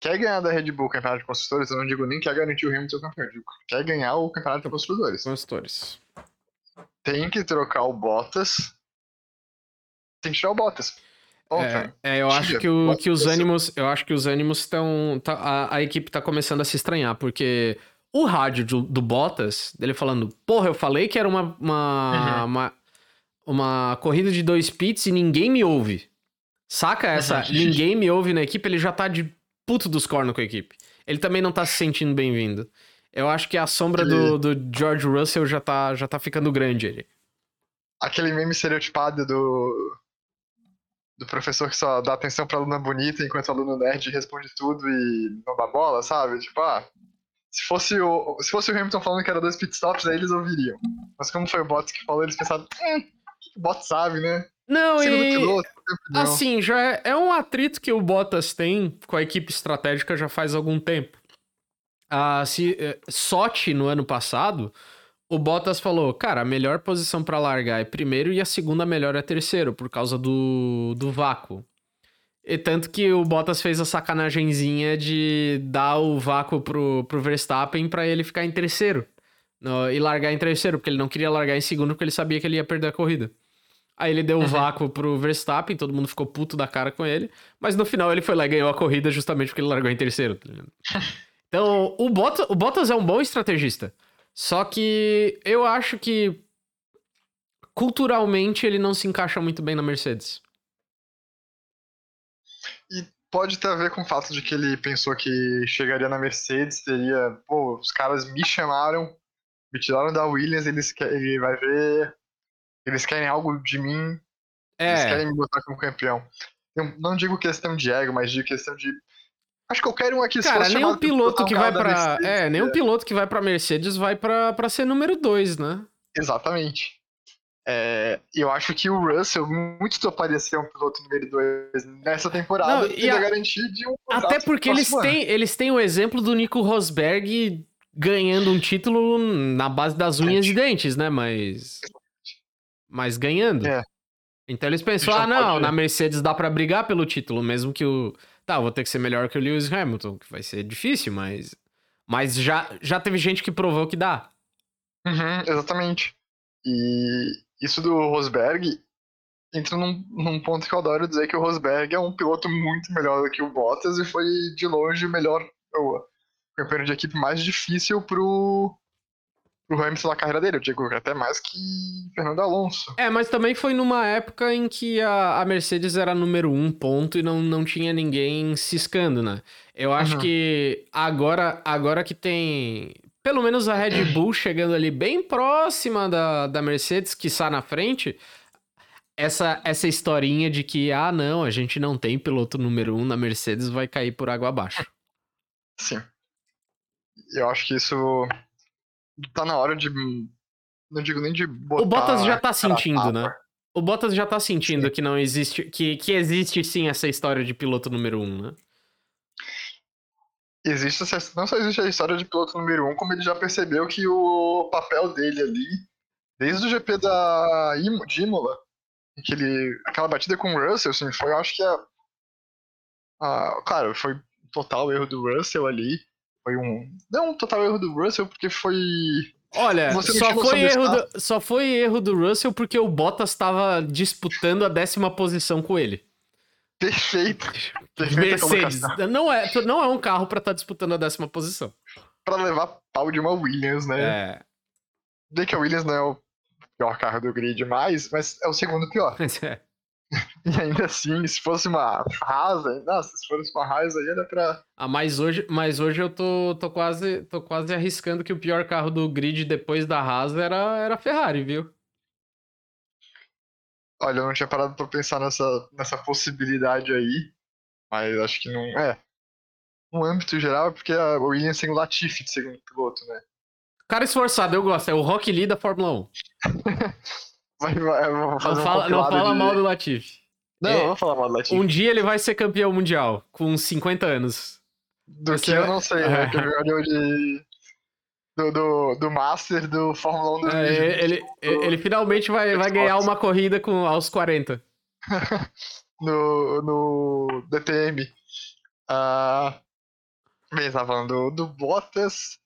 quer ganhar da Red Bull o campeonato de construtores, eu não digo nem quer garantir o Hamilton campeão, eu digo quer ganhar o campeonato de construtores. Construtores. Tem que trocar o Bottas. Tem que tirar o Bottas. É, é, eu acho que, o, que os ânimos, eu acho que os ânimos estão, tá, a, a, equipe tá começando a se estranhar, porque o rádio do, do Bottas, dele falando, porra, eu falei que era uma, uma, uhum. uma, uma, corrida de dois pits e ninguém me ouve. Saca essa? Uhum. Ninguém me ouve na equipe, ele já tá de puto dos cornos com a equipe. Ele também não tá se sentindo bem-vindo. Eu acho que a sombra do, do George Russell já tá, já tá ficando grande ali. Aquele meme estereotipado do. do professor que só dá atenção pra aluna bonita enquanto o aluno nerd responde tudo e não dá bola, sabe? Tipo, ah. Se fosse o, se fosse o Hamilton falando que era dois pitstops, aí eles ouviriam. Mas como foi o Bottas que falou, eles pensaram, eh, o que o Bottas sabe, né? Não, Segundo e... Piloto, assim, já é, é, um atrito que o Bottas tem com a equipe estratégica já faz algum tempo. Ah, se, eh, Sochi, no ano passado, o Bottas falou, cara, a melhor posição para largar é primeiro e a segunda melhor é terceiro, por causa do, do vácuo. E tanto que o Bottas fez a sacanagemzinha de dar o vácuo pro, pro Verstappen para ele ficar em terceiro. No, e largar em terceiro, porque ele não queria largar em segundo, porque ele sabia que ele ia perder a corrida. Aí ele deu o uhum. vácuo pro Verstappen, todo mundo ficou puto da cara com ele. Mas no final ele foi lá e ganhou a corrida justamente porque ele largou em terceiro, tá Então, o Bottas, o Bottas é um bom estrategista. Só que eu acho que culturalmente ele não se encaixa muito bem na Mercedes. E pode ter a ver com o fato de que ele pensou que chegaria na Mercedes, teria, pô, os caras me chamaram, me tiraram da Williams, eles, ele vai ver eles querem algo de mim. É. Eles querem me botar como campeão. Eu não digo questão de ego, mas digo questão de. Acho que qualquer um aqui Cara, nem um piloto que vai pra. É, nem um piloto que vai pra Mercedes vai pra, pra ser número 2, né? Exatamente. É, eu acho que o Russell muito toparia ser um piloto número 2 nessa temporada não, e a... garantir de um Até porque eles têm, eles têm o exemplo do Nico Rosberg ganhando um título na base das unhas e dentes, né? Mas. Mas ganhando. É. Então eles pensam, ah, não, na Mercedes dá pra brigar pelo título, mesmo que o. Tá, vou ter que ser melhor que o Lewis Hamilton, que vai ser difícil, mas. Mas já, já teve gente que provou que dá. Uhum, exatamente. E isso do Rosberg entra num, num ponto que eu adoro dizer que o Rosberg é um piloto muito melhor do que o Bottas e foi de longe o melhor o campeão de equipe mais difícil pro, pro Hamilton na carreira dele. Eu digo até mais que Fernando Alonso. É, mas também foi numa época em que a, a Mercedes era número um ponto e não, não tinha ninguém ciscando, né? Eu acho Uhum. que agora, agora que tem pelo menos a Red Bull chegando ali bem próxima da, da Mercedes, que está na frente, essa, essa historinha de que, ah, não, a gente não tem piloto número um na Mercedes vai cair por água abaixo. Sim. Eu acho que isso tá na hora de. Não digo nem de botar. O Bottas já tá sentindo, né? O Bottas já tá sentindo que não existe, que, que existe sim essa história de piloto número um, né? existe essa- não só existe a história de piloto número um, como ele já percebeu que o papel dele ali, desde o GP da de Imola, que ele, aquela batida com o Russell, assim, foi, eu acho que a, a- claro, foi total erro do Russell ali, foi um, não um total erro do Russell, porque foi, Olha, só foi, erro do, só foi erro do Russell porque o Bottas estava disputando a décima posição com ele. perfeito, perfeita Mercedes. Não é, não é um carro pra estar disputando a décima posição. pra levar pau de uma Williams, né, É. bem que a Williams não é o pior carro do grid mais, mas é o segundo pior. é. E ainda assim, se fosse uma Haas, aí- nossa, se fosse uma Haas aí era pra. Ah, mas hoje, mas hoje eu tô, tô, quase, tô quase arriscando que o pior carro do grid depois da Haas era, era a Ferrari, viu? Olha, eu não tinha parado pra pensar nessa, nessa possibilidade aí, mas acho que não. É. No âmbito geral, é porque a Williams tem o Latifi de segundo piloto, né? Cara esforçado, eu gosto. É o Rock Lee da Fórmula 1. Vai, vai, Não fala, não fala de- mal do Latifi. Não, É, eu vou falar mal do Latifi. Um dia ele vai ser campeão mundial, com 50 anos. Do você que eu vai- não sei, né? Que ele ganhou de. Do, do, do Master do Fórmula 1 do É, ele, ele, ele finalmente vai, vai ganhar uma corrida com, aos 40. no, no DTM. Ah, bem, tava falando do, do Bottas,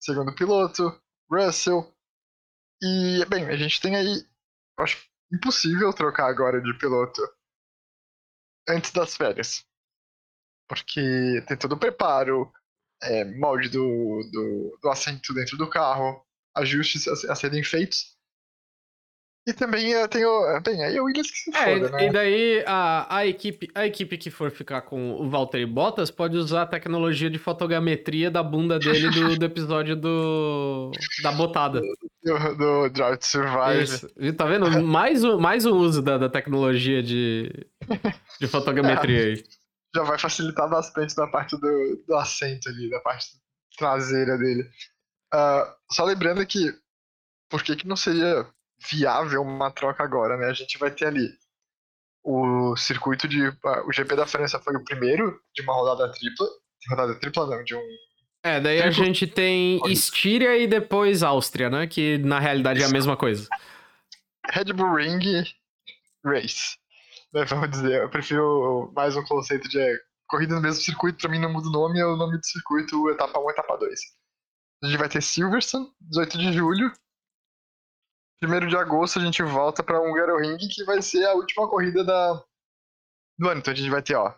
segundo piloto, Russell. E, bem, a gente tem aí. Acho impossível trocar agora de piloto antes das férias. Porque tem todo o preparo, é, molde do, do, do assento dentro do carro, ajustes a, a serem feitos. E também tem o. Bem, aí o Williams que se É, foda, né? e daí a, a, equipe, a equipe que for ficar com o Valtteri Bottas pode usar a tecnologia de fotogrametria da bunda dele do, do episódio do da botada. do, do Drive to Survive. Isso. Tá vendo? Mais um, mais um uso da, da tecnologia de, de fotogrametria aí. Já vai facilitar bastante da parte do, do assento ali, da parte traseira dele. Ah, só lembrando que por que, que não seria viável uma troca agora, né? A gente vai ter ali o circuito de. o GP da França foi o primeiro de uma rodada tripla. Rodada tripla não, de um. É, daí a Tipo- gente tem Estíria e depois Áustria, né? Que na realidade é a mesma coisa. Red Bull Ring Race. Né, vamos dizer, eu prefiro mais um conceito de é, corrida no mesmo circuito, pra mim não muda o nome, é o nome do circuito etapa 1 etapa 2. A gente vai ter Silverstone, 18 de julho. 1 de agosto a gente volta pra Hungaroring, que vai ser a última corrida da, do ano. Então a gente vai ter, ó,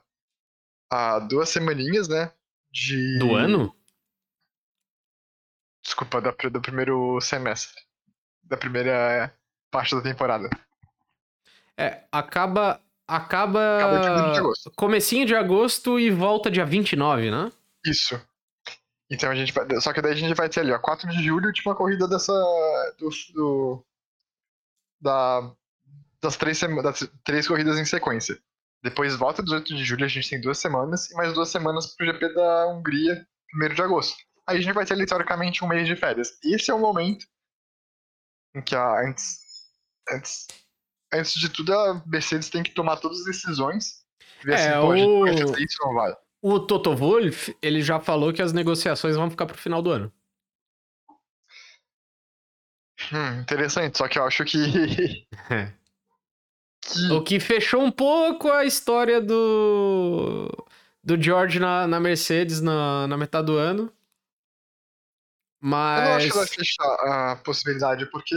a duas semaninhas, né? De. Do ano? Desculpa, da, do primeiro semestre. Da primeira parte da temporada. É, acaba. Acaba Acaba. dia 1 de agosto. Comecinho de agosto e volta dia 29, né? Isso. Então a gente vai. Só que daí a gente vai ter ali, ó, 4 de julho, última corrida dessa. Do, do- da, das, três das três corridas em sequência. Depois volta 18 de julho, a gente tem duas semanas, e mais duas semanas pro GP da Hungria, 1 de agosto. Aí a gente vai ter ali, teoricamente, um mês de férias. Esse é o momento em que a, antes, antes, antes de tudo a Mercedes tem que tomar todas as decisões. Ver É, assim, pô, o- fazer isso ou não vai. O Toto Wolff, ele já falou que as negociações vão ficar pro final do ano. Hum, interessante, só que eu acho que. que... O que fechou um pouco a história do. do George na, na Mercedes na, na metade do ano. Mas. Eu não acho que vai fechar a possibilidade, porque.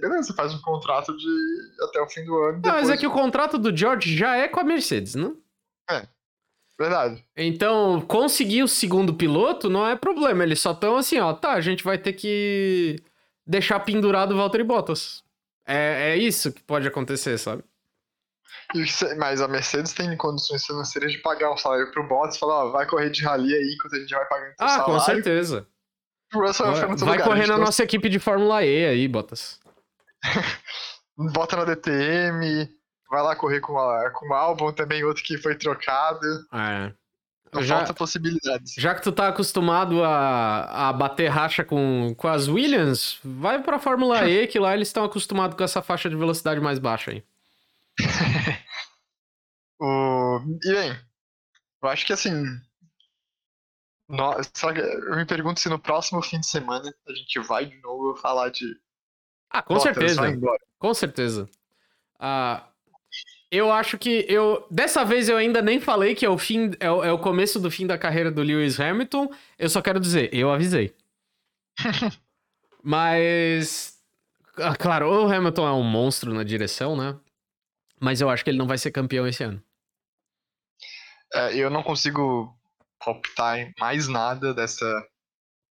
Beleza, você faz um contrato de até o fim do ano. Não, Depois... mas é que o contrato do George já é com a Mercedes, não? Verdade. Então, conseguir o segundo piloto não é problema. Eles só estão assim, ó, tá, a gente vai ter que deixar pendurado o Valtteri Bottas. É, é isso que pode acontecer, sabe? Mas a Mercedes tem condições financeiras de pagar um salário pro Bottas e falar, ó, vai correr de rally aí enquanto a gente vai pagando teu Ah, com salário. certeza. O Russell vai Vai, lugar. correr na nossa equipe de Fórmula E aí, Bottas. Bota na DTM, vai lá correr com, a, com o Albon também, outro que foi trocado. É. Já- falta possibilidades. Já que tu tá acostumado a, a bater racha com, com as Williams, vai pra Fórmula E, que lá eles estão acostumados com essa faixa de velocidade mais baixa aí. O... E bem, eu acho que assim. no- Eu me pergunto se no próximo fim de semana a gente vai de novo falar de. Ah, com Bottas, certeza. Com certeza. Ah, eu acho que eu. Dessa vez eu ainda nem falei que é o fim. É o, é o começo do fim da carreira do Lewis Hamilton. Eu só quero dizer, eu avisei. Mas. ah, Claro, o Hamilton é um monstro na direção, né? Mas eu acho que ele não vai ser campeão esse ano. É, eu não consigo palpitar em mais nada dessa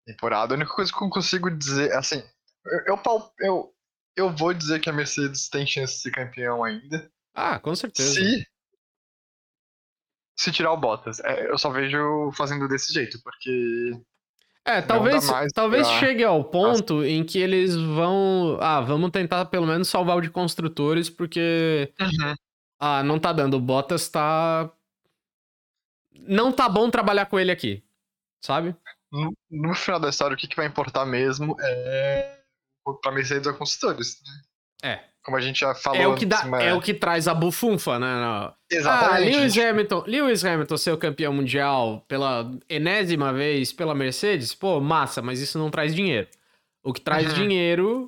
temporada. A única coisa que eu consigo dizer, assim, eu, eu, eu, eu vou dizer que a Mercedes tem chance de ser campeão ainda. Ah, com certeza. Se. Se tirar o Bottas. É, eu só vejo fazendo desse jeito, porque. É, talvez, talvez pra- chegue ao ponto em que eles vão. Ah, vamos tentar pelo menos salvar o de construtores, porque. Ah, não tá dando. O Bottas tá. Não tá bom trabalhar com ele aqui. Sabe? No, no final da história, o que, que vai importar mesmo é. Pra Mercedes ou construtores. né? É. Como a gente já falou. É o que dá, mas- é o que traz a bufunfa, né? Não. Ah, Exatamente. Lewis Hamilton, Lewis Hamilton ser o campeão mundial pela enésima vez pela Mercedes, pô, massa, mas isso não traz dinheiro. O que traz Uhum. dinheiro.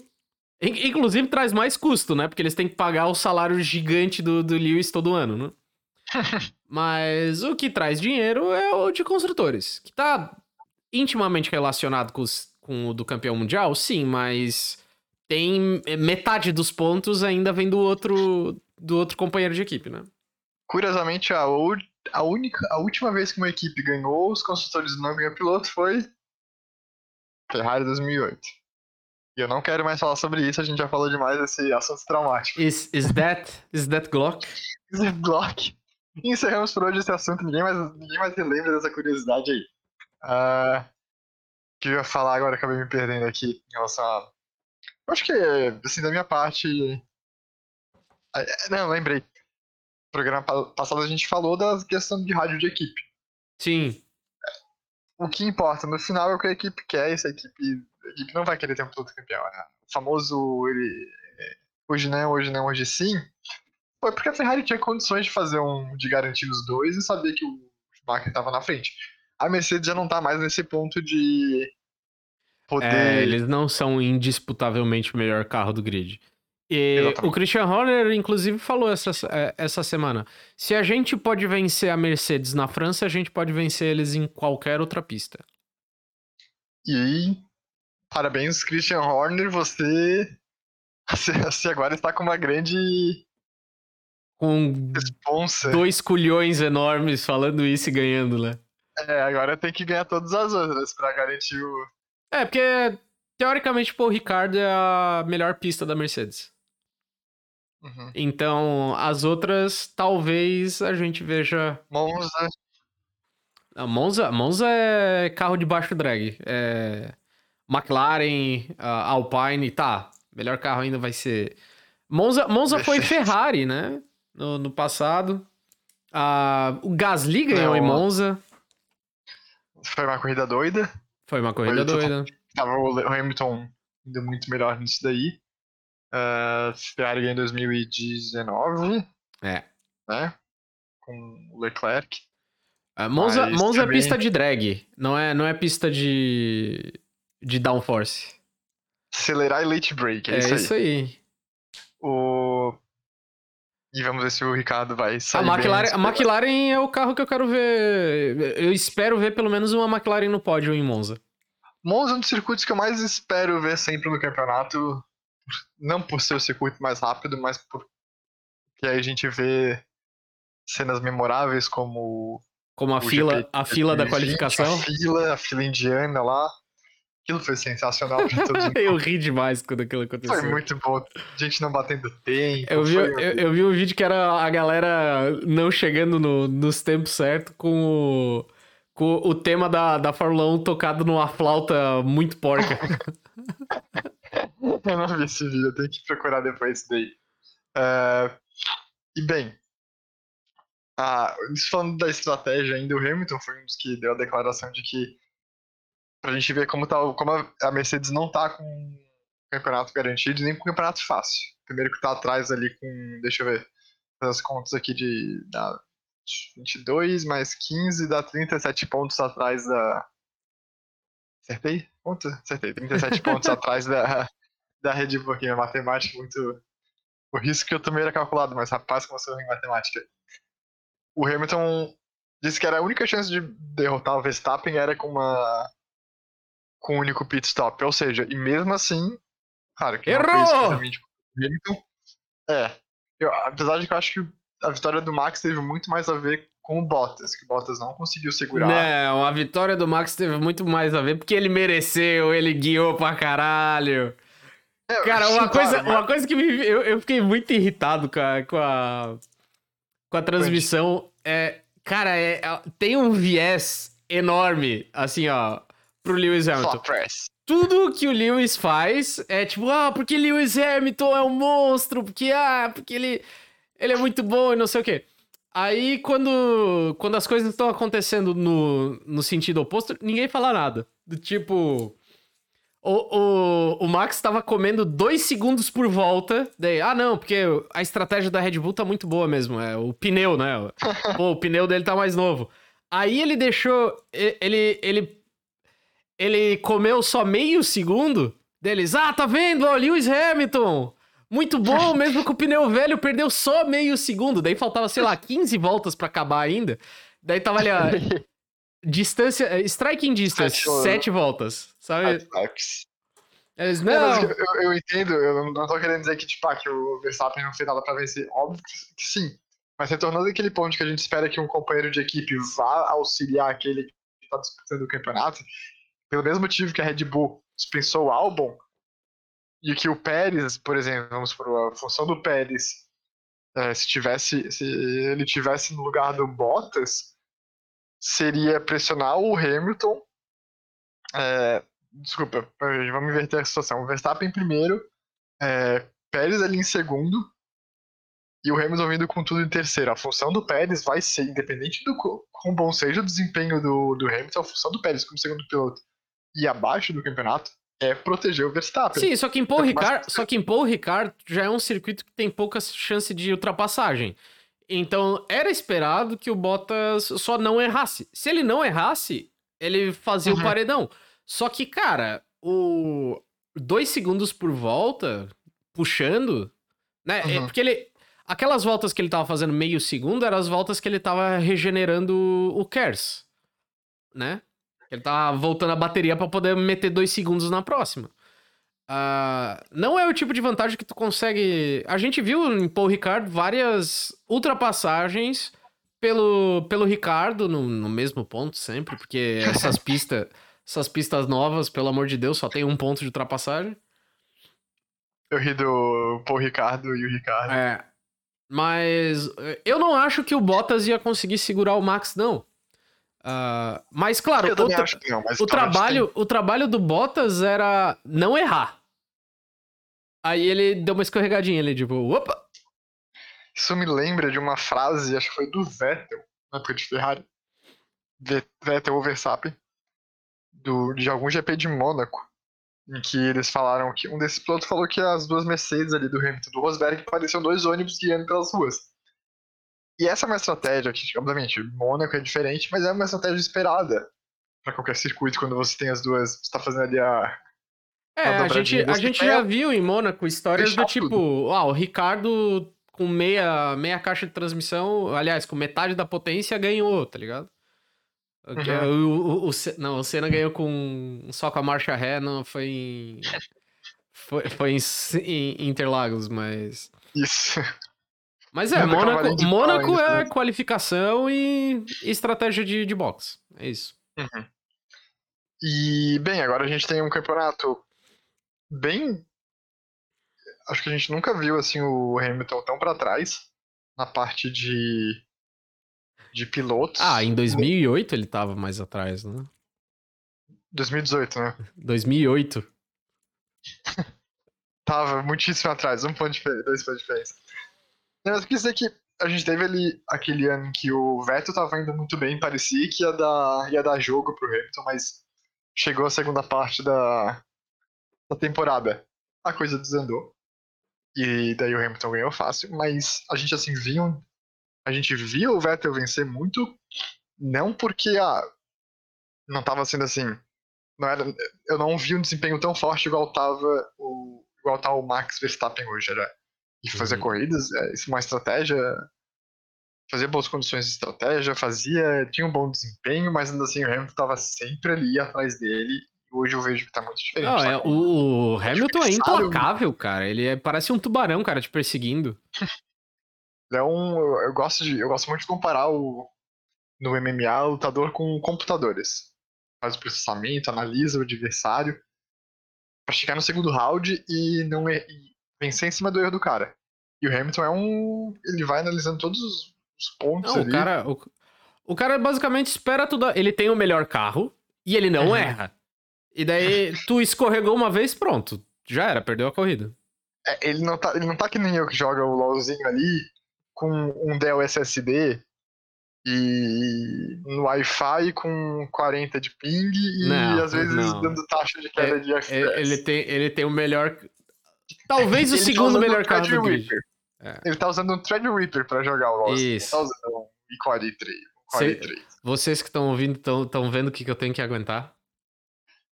in- Inclusive traz mais custo, né? Porque eles têm que pagar o salário gigante do, do Lewis todo ano, né? Mas o que traz dinheiro é o de construtores, que tá intimamente relacionado com, os- com o do campeão mundial, sim, mas tem eh, metade dos pontos ainda vem do outro do outro companheiro de equipe, né? Curiosamente, a, a única, a última vez que uma equipe ganhou os construtores não ganhou piloto foi Ferrari 2008. E eu não quero mais falar sobre isso, a gente já falou demais desse assunto traumático. Is, is that is that Glock? Esse bloco. E encerramos por hoje esse assunto, ninguém mais, ninguém mais se lembra dessa curiosidade aí. O que eu ia falar agora, acabei me perdendo aqui em relação a. Eu acho que, assim, da minha parte. É, Não, lembrei. No programa pa- passado a gente falou da questão de rádio de equipe. Sim. o que importa no final é o que a equipe quer, e se a equipe, a equipe não vai querer ter um piloto campeão. Né? O famoso ele, é, hoje não, hoje não, hoje sim. Foi porque a Ferrari tinha condições de fazer um de garantir os dois e saber que o Schumacher estava na frente. A Mercedes já não tá mais nesse ponto de poder. É, eles não são indisputavelmente o melhor carro do grid. E o Christian Horner, inclusive, falou essa, é, essa semana: se a gente pode vencer a Mercedes na França, a gente pode vencer eles em qualquer outra pista. E parabéns, Christian Horner, você, você agora está com uma grande Com responsa. dois culhões enormes falando isso e ganhando, né? É, agora tem que ganhar todas as outras para garantir o. É, porque teoricamente, pô, o Ricardo é a melhor pista da Mercedes. Uhum. Então, as outras, talvez a gente veja. Monza. A Monza, Monza é carro de baixo drag. É... McLaren, Alpine, tá. Melhor carro ainda vai ser. Monza, Monza foi. Ferrari, né? No, no passado. Ah, o Gasly ganhou Não, em Monza. Foi uma corrida doida. Foi uma corrida total- doida. Tava o Hamilton indo muito melhor nisso daí. Uh, Ferrari em 2019, É. né? Com o Leclerc. Ah, Monza, Mas Monza também- é pista de drag, não é, não é pista de, de downforce. acelerar e late break. É, É isso aí. isso aí. O... E vamos ver se o Ricardo vai A sair bem McLaren, a McLaren é o carro que eu quero ver. Eu espero ver pelo menos uma McLaren no pódio em Monza. Monza é um dos circuitos que eu mais espero ver sempre no campeonato. Não por ser o circuito mais rápido, mas porque aí a gente vê cenas memoráveis como Como a fila, GP a fila da 2020, qualificação. A fila, a fila indiana lá. Aquilo foi sensacional pra todos. Eu ri demais quando aquilo aconteceu. Foi muito bom. Gente não batendo tempo. Eu vi, eu, eu vi um vídeo que era a galera não chegando no- nos tempos certos com o, com o tema da, da Fórmula 1 tocado numa flauta muito porca. Eu não vi esse vídeo, eu tenho que procurar depois isso daí. É, E bem, falando da estratégia ainda, o Hamilton foi um dos que deu a declaração de que pra gente ver como, tá, como a- Mercedes não tá com o campeonato garantido, nem com o campeonato fácil. Primeiro que tá atrás ali com, deixa eu ver, fazer as contas aqui de dá 22 mais 15 dá 37 pontos atrás da. Acertei? Ponto? Acertei. 37 pontos atrás da, da Red Bull aqui, a matemática muito. O risco que eu tomei era calculado, mas rapaz, como eu sou em matemática. O Hamilton disse que era a única chance de derrotar o Verstappen era com uma. Com um único pit stop. Ou seja, e mesmo assim. Claro que Errou! É. Eu, apesar de que eu acho que a vitória do Max teve muito mais a ver com o Bottas, que o Bottas não conseguiu segurar. Não, a vitória do Max teve muito mais a ver porque ele mereceu, ele guiou pra caralho. É, Cara, sim, uma coisa, claro, uma coisa que me, eu, eu fiquei muito irritado com a, com a, com a transmissão é. Cara, é, é- tem um viés enorme, assim, ó, pro Lewis Hamilton. Tudo que o Lewis faz é tipo, ah, porque Lewis Hamilton é um monstro, porque, ah, porque ele, ele é muito bom e não sei o quê. Aí, quando, quando as coisas estão acontecendo no, no sentido oposto, ninguém fala nada. Do tipo. O, o, o Max tava comendo dois segundos por volta. Daí, ah, não, porque a estratégia da Red Bull tá muito boa mesmo. É o pneu, né? Pô, o pneu dele tá mais novo. Aí ele deixou. Ele, ele, ele comeu só meio segundo deles. Ah, tá vendo? Ó, Lewis Hamilton. Muito bom, mesmo com o pneu velho, perdeu só meio segundo. Daí faltava, sei lá, 15 voltas pra acabar ainda. Daí tava ali, ó, distância, eh, striking distance, Sete voltas. sete voltas, sabe? Max. Eles, É, mas não, eu, eu- eu entendo, eu não tô querendo dizer que, tipo, ah, que o Verstappen não fez nada pra vencer. Óbvio que, sim. Mas retornando àquele ponto que a gente espera que um companheiro de equipe vá auxiliar aquele que tá disputando o campeonato, pelo mesmo motivo que a Red Bull dispensou o Albon, e que o Pérez, por exemplo, vamos por a função do Pérez, eh, se tivesse, se ele tivesse no lugar do Bottas, seria pressionar o Hamilton é, desculpa, vamos inverter a situação. O Verstappen primeiro, é, Pérez ali em segundo e o Hamilton vindo com tudo em terceiro. A função do Pérez vai ser, independente do qu- quão bom seja o desempenho do, do Hamilton, a função do Pérez como segundo piloto e abaixo do campeonato é proteger o Verstappen. Sim, só que em Paul É Ricard, mais- só que em Paul Ricard já é um circuito que tem pouca chance de ultrapassagem. Então, era esperado que o Bottas só não errasse. Se ele não errasse, ele fazia o Uhum. paredão. Só que, cara, o dois segundos por volta, puxando, né? É Uhum. porque ele. Aquelas voltas que ele tava fazendo meio segundo eram as voltas que ele tava regenerando o KERS, né? Ele tava voltando a bateria pra poder meter dois segundos na próxima. Ah, não é o tipo de vantagem que tu consegue. A gente viu em Paul Ricard várias ultrapassagens pelo, pelo Ricardo no, no mesmo ponto sempre, porque essas pistas, essas pistas novas, pelo amor de Deus, só tem um ponto de ultrapassagem. Eu ri do Paul Ricardo e o Ricardo. É. Mas eu não acho que o Bottas ia conseguir segurar o Max, não. Ah, mas claro, acho que não, mas o trabalho, o trabalho do Bottas era não errar. Aí ele deu uma escorregadinha ali, tipo, opa! Isso me lembra de uma frase, acho que foi do Vettel, na época de Ferrari. Ve- Vettel ou Verstappen, do, de algum GP de Mônaco, em que eles falaram que um desses pilotos falou que as duas Mercedes ali do Hamilton do Rosberg pareciam dois ônibus guiando pelas ruas. E essa é uma estratégia que, obviamente, Mônaco é diferente, mas é uma estratégia esperada para qualquer circuito quando você tem as duas, você tá fazendo ali a É, a gente, a gente já viu em Mônaco histórias do tipo, tudo. ah, o Ricardo com meia, meia caixa de transmissão, aliás, com metade da potência ganhou, tá ligado? Uhum. O, o, o, não, o Senna ganhou com só com a marcha ré, não foi em. Foi, foi em, em Interlagos, mas. Isso. Mas é, Mônaco, Mônaco é qualificação e, estratégia de, de boxe. É isso. Uhum. E, bem, agora a gente tem um campeonato bem. Acho que a gente nunca viu assim o Hamilton tão para trás na parte de de pilotos. Ah, em 2008 ele tava mais atrás, né? 2018, né? 2008. tava muitíssimo atrás, um ponto de dois pontos de diferença. Eu quis dizer que a gente teve ali aquele ano em que o Vettel tava indo muito bem, parecia que ia dar, ia dar jogo pro Hamilton, mas chegou a segunda parte da, da temporada. A coisa desandou. E daí o Hamilton ganhou fácil, mas a gente assim viu a gente via o Vettel vencer muito, não porque ah, não estava sendo assim. Não era, eu não vi um desempenho tão forte igual tava o, igual tá o Max Verstappen hoje. Era de fazer uhum. corridas, é, uma estratégia, fazia boas condições de estratégia, fazia, tinha um bom desempenho, mas ainda assim o Hamilton estava sempre ali atrás dele. Hoje eu vejo que tá muito diferente. Não, é, o, o Hamilton é implacável, cara. Ele é, parece um tubarão, cara, te perseguindo. é um, eu gosto de, eu gosto muito de comparar o no MMA o lutador com computadores. Faz o processamento, analisa o adversário para chegar no segundo round e não e vencer em cima do erro do cara. E o Hamilton é um, ele vai analisando todos os, pontos não, ali. O cara, o, o cara basicamente espera tudo, ele tem o melhor carro e ele não uhum. erra. E daí tu escorregou uma vez, pronto, já era, perdeu a corrida. É, ele não tá, ele não tá que nem eu que joga o LoLzinho ali com um Dell SSD e no Wi-Fi com 40 de ping e não, às vezes não. dando taxa de queda é, de FPS. Ele tem, ele tem o melhor. Talvez o tá segundo tá melhor carro do grid. É. Ele tá usando um Threadripper pra jogar o Lost. Isso. Ele tá usando um i43. Um 43. Vocês que estão ouvindo estão vendo o que, que eu tenho que aguentar?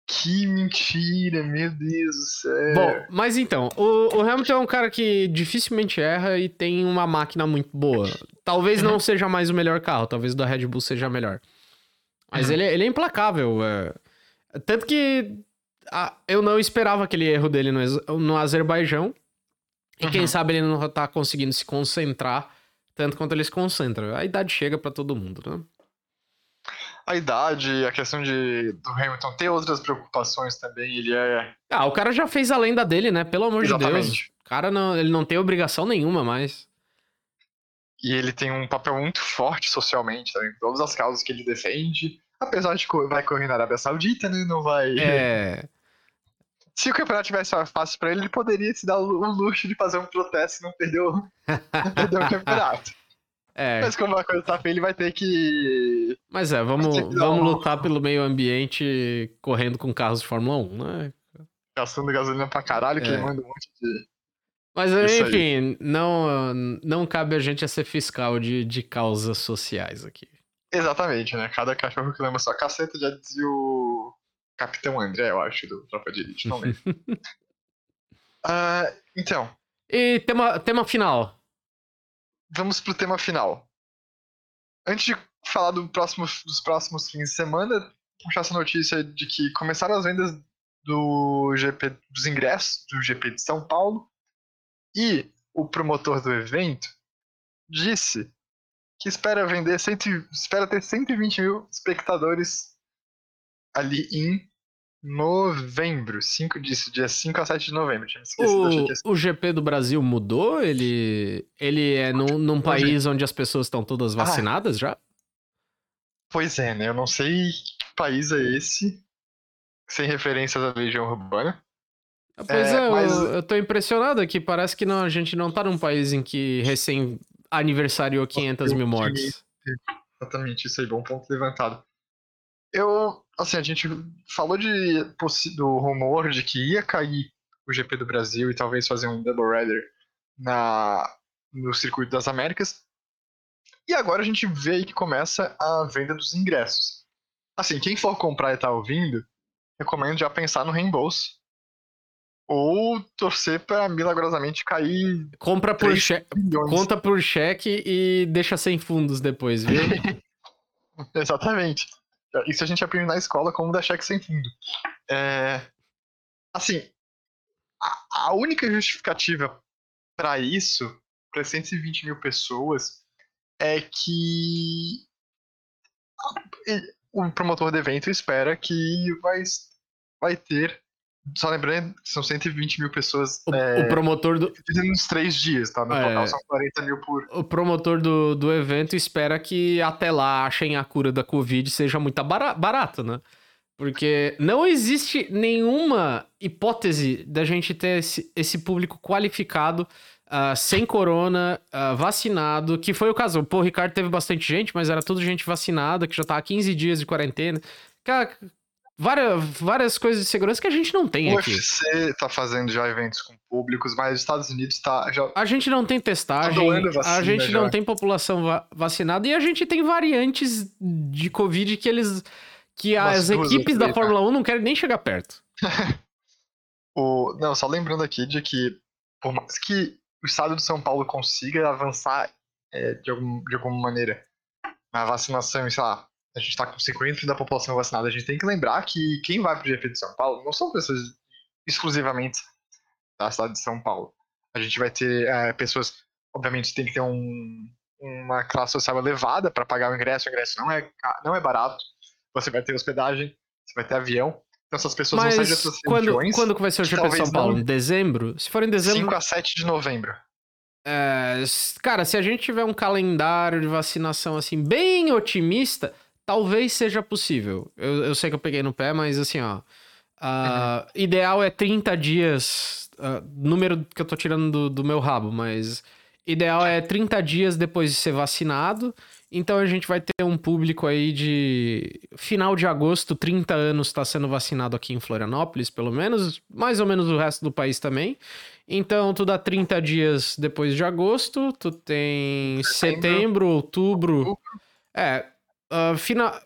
Que mentira, meu Deus do céu. Bom, mas então, o, o, Hamilton é um cara que dificilmente erra e tem uma máquina muito boa. Talvez não seja mais o melhor carro, talvez o da Red Bull seja melhor. Mas uhum. ele, ele é implacável. É... Tanto que a, eu não esperava aquele erro dele no, no Azerbaijão. E uhum. quem sabe ele não tá conseguindo se concentrar tanto quanto ele se concentra. A idade chega para todo mundo, né? a idade, a questão de do Hamilton ter outras preocupações também, ele é. Ah, o cara já fez a lenda dele, né? Pelo amor Exatamente. de Deus. O cara não, ele não tem obrigação nenhuma mais. E ele tem um papel muito forte socialmente também. Todas as causas que ele defende. Apesar de que vai correr na Arábia Saudita, né? Não vai. É. Se o campeonato tivesse fácil para ele, ele poderia se dar o luxo de fazer um protesto e não perder o, não perder o campeonato. É. Mas como a coisa tá feia, ele vai ter que. Mas é, vamos, vamos lutar pelo meio ambiente correndo com carros de Fórmula 1, né? Gastando gasolina pra caralho, é. queimando um monte de. Mas enfim, não, não cabe a gente a ser fiscal de, de causas sociais aqui. Exatamente, né? Cada cachorro que lembra sua caceta já dizia o Capitão André, eu acho, do Tropa de Elite, não lembro. uh, então. E tema, tema final vamos pro tema final. Antes de falar do próximo, dos próximos fins de semana, puxar essa notícia de que começaram as vendas do GP, dos ingressos do GP de São Paulo e o promotor do evento disse que espera vender cento, espera ter 120 mil espectadores ali em novembro, 5 disso, dia 5 a 7 de novembro. Tinha o, o GP do Brasil mudou? Ele, ele é num, num país onde as pessoas estão todas ah. vacinadas ah, já? Pois é, né? Eu não sei que país é esse, sem referências à legião urbana. Ah, pois é, é mas... eu, eu tô impressionado aqui. Parece que não, a gente não tá num país em que recém aniversariou 500 mil mortes. Exatamente, isso aí, bom ponto levantado. Eu assim, a gente falou de, do rumor de que ia cair o GP do Brasil e talvez fazer um double header na, no circuito das Américas. E agora a gente vê aí que começa a venda dos ingressos. Assim, quem for comprar e tá ouvindo, recomendo já pensar no reembolso. Ou torcer pra milagrosamente cair. Compra por cheque. Conta por cheque e deixa sem fundos depois, viu? Exatamente. Isso a gente aprende na escola como dar cheque sem fundo. É, Assim, a, a única justificativa para isso, para 120 mil pessoas, é que o promotor do evento espera que vai, vai ter. Só lembrando que são 120 mil pessoas O, é, o promotor do, nos três dias, tá? No É. total são 40 mil por. o promotor do, do evento espera que até lá achem a cura da Covid seja muito bara- barato, né? Porque não existe nenhuma hipótese da gente ter esse, esse público qualificado, ah, sem corona, ah, vacinado, que foi o caso. Pô, o Ricardo teve bastante gente, mas era tudo gente vacinada, que já tá há 15 dias de quarentena. Cara, várias, várias coisas de segurança que a gente não tem O aqui. UFC tá fazendo já eventos com públicos, mas os Estados Unidos tá já A gente não tem testagem, doando vacina a gente não já. tem população va- vacinada e a gente tem variantes de Covid que eles. que as equipes da três, Fórmula 1 não querem nem chegar perto. O... Não, só lembrando aqui de que, por mais que o estado de São Paulo consiga avançar é, de, algum, de alguma maneira na vacinação, sei lá, a gente tá com 50% da população vacinada, a gente tem que lembrar que quem vai pro GP de São Paulo não são pessoas exclusivamente da cidade de São Paulo. A gente vai ter é, pessoas, obviamente, tem que ter um, uma classe social elevada para pagar o ingresso, o ingresso não é, não é barato, você vai ter hospedagem, você vai ter avião. Então essas pessoas vão sair Mas dessas quando, regiões. quando que vai ser o GP de São Paulo? não- Em dezembro? Se for em dezembro. 5 a 7 de novembro. é, cara, se a gente tiver um calendário de vacinação assim, bem otimista, talvez seja possível. Eu, eu sei que eu peguei no pé, mas assim, ó. ah, Ideal é 30 dias. ah, número que eu tô tirando do, do meu rabo, mas. Ideal é 30 dias depois de ser vacinado. Então a gente vai ter um público aí de final de agosto, 30 anos está sendo vacinado aqui em Florianópolis, pelo menos, mais ou menos o resto do país também. Então tu dá 30 dias depois de agosto, tu tem Setembro, setembro, outubro. outubro. É, ah, fina...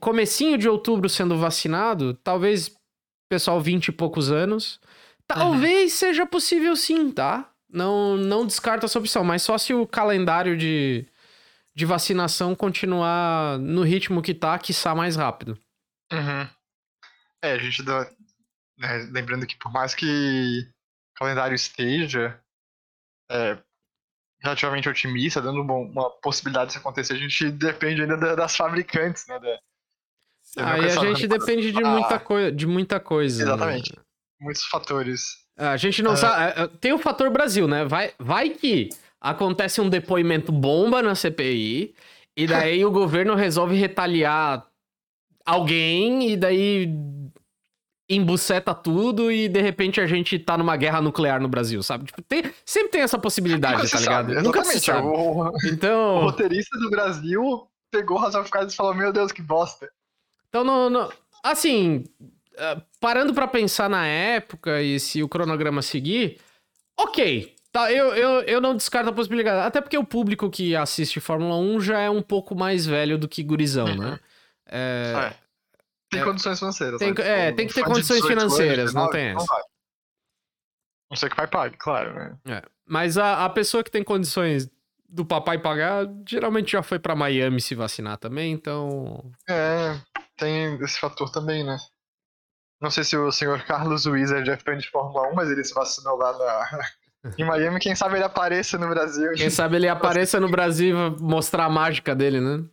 comecinho de outubro sendo vacinado, talvez pessoal 20 e poucos anos. Talvez seja possível sim, tá? Não, não descarta essa opção, mas só se o calendário de, de vacinação continuar no ritmo que tá, quiçá mais rápido. Uhum. É, a gente dá. né, lembrando que por mais que o calendário esteja é, relativamente otimista, dando uma, possibilidade disso acontecer, a gente depende ainda da- das fabricantes, né? da- Aí a gente quando- depende de Ah, muita, coi de muita coisa. né? Exatamente. Muitos fatores. A gente não Ah. sabe. Tem o fator Brasil, né? Vai, vai que acontece um depoimento bomba na CPI, e daí o governo resolve retaliar alguém, e daí embuceta tudo, e de repente a gente tá numa guerra nuclear no Brasil, sabe? Tipo, tem- sempre tem essa possibilidade, Nunca tá ligado? sabe, Nunca se sabe. O, o Então, roteirista do Brasil pegou o House of Cards e falou: Meu Deus, que bosta. então não, não- assim, ah, parando pra pensar na época e se o cronograma seguir, ok. Tá, eu, eu, eu não descarto a possibilidade. Até porque o público que assiste Fórmula 1 já é um pouco mais velho do que gurizão, Uhum. né? É, É. Tem É. condições financeiras. Tem né? é, Tipo, tem que ter condições 18 anos, financeiras, não 19, tem essa. vai. Não sei que o pai pague, claro, né? é. Mas a, a pessoa que tem condições do papai pagar, geralmente já foi pra Miami se vacinar também, então. É, tem esse fator também, né? Não sei se o senhor Carlos Wizard é fã de Fórmula 1, mas ele se vacinou lá na... em Miami. Quem sabe ele apareça no Brasil Quem sabe ele apareça no Brasil e vai mostrar a mágica dele, né?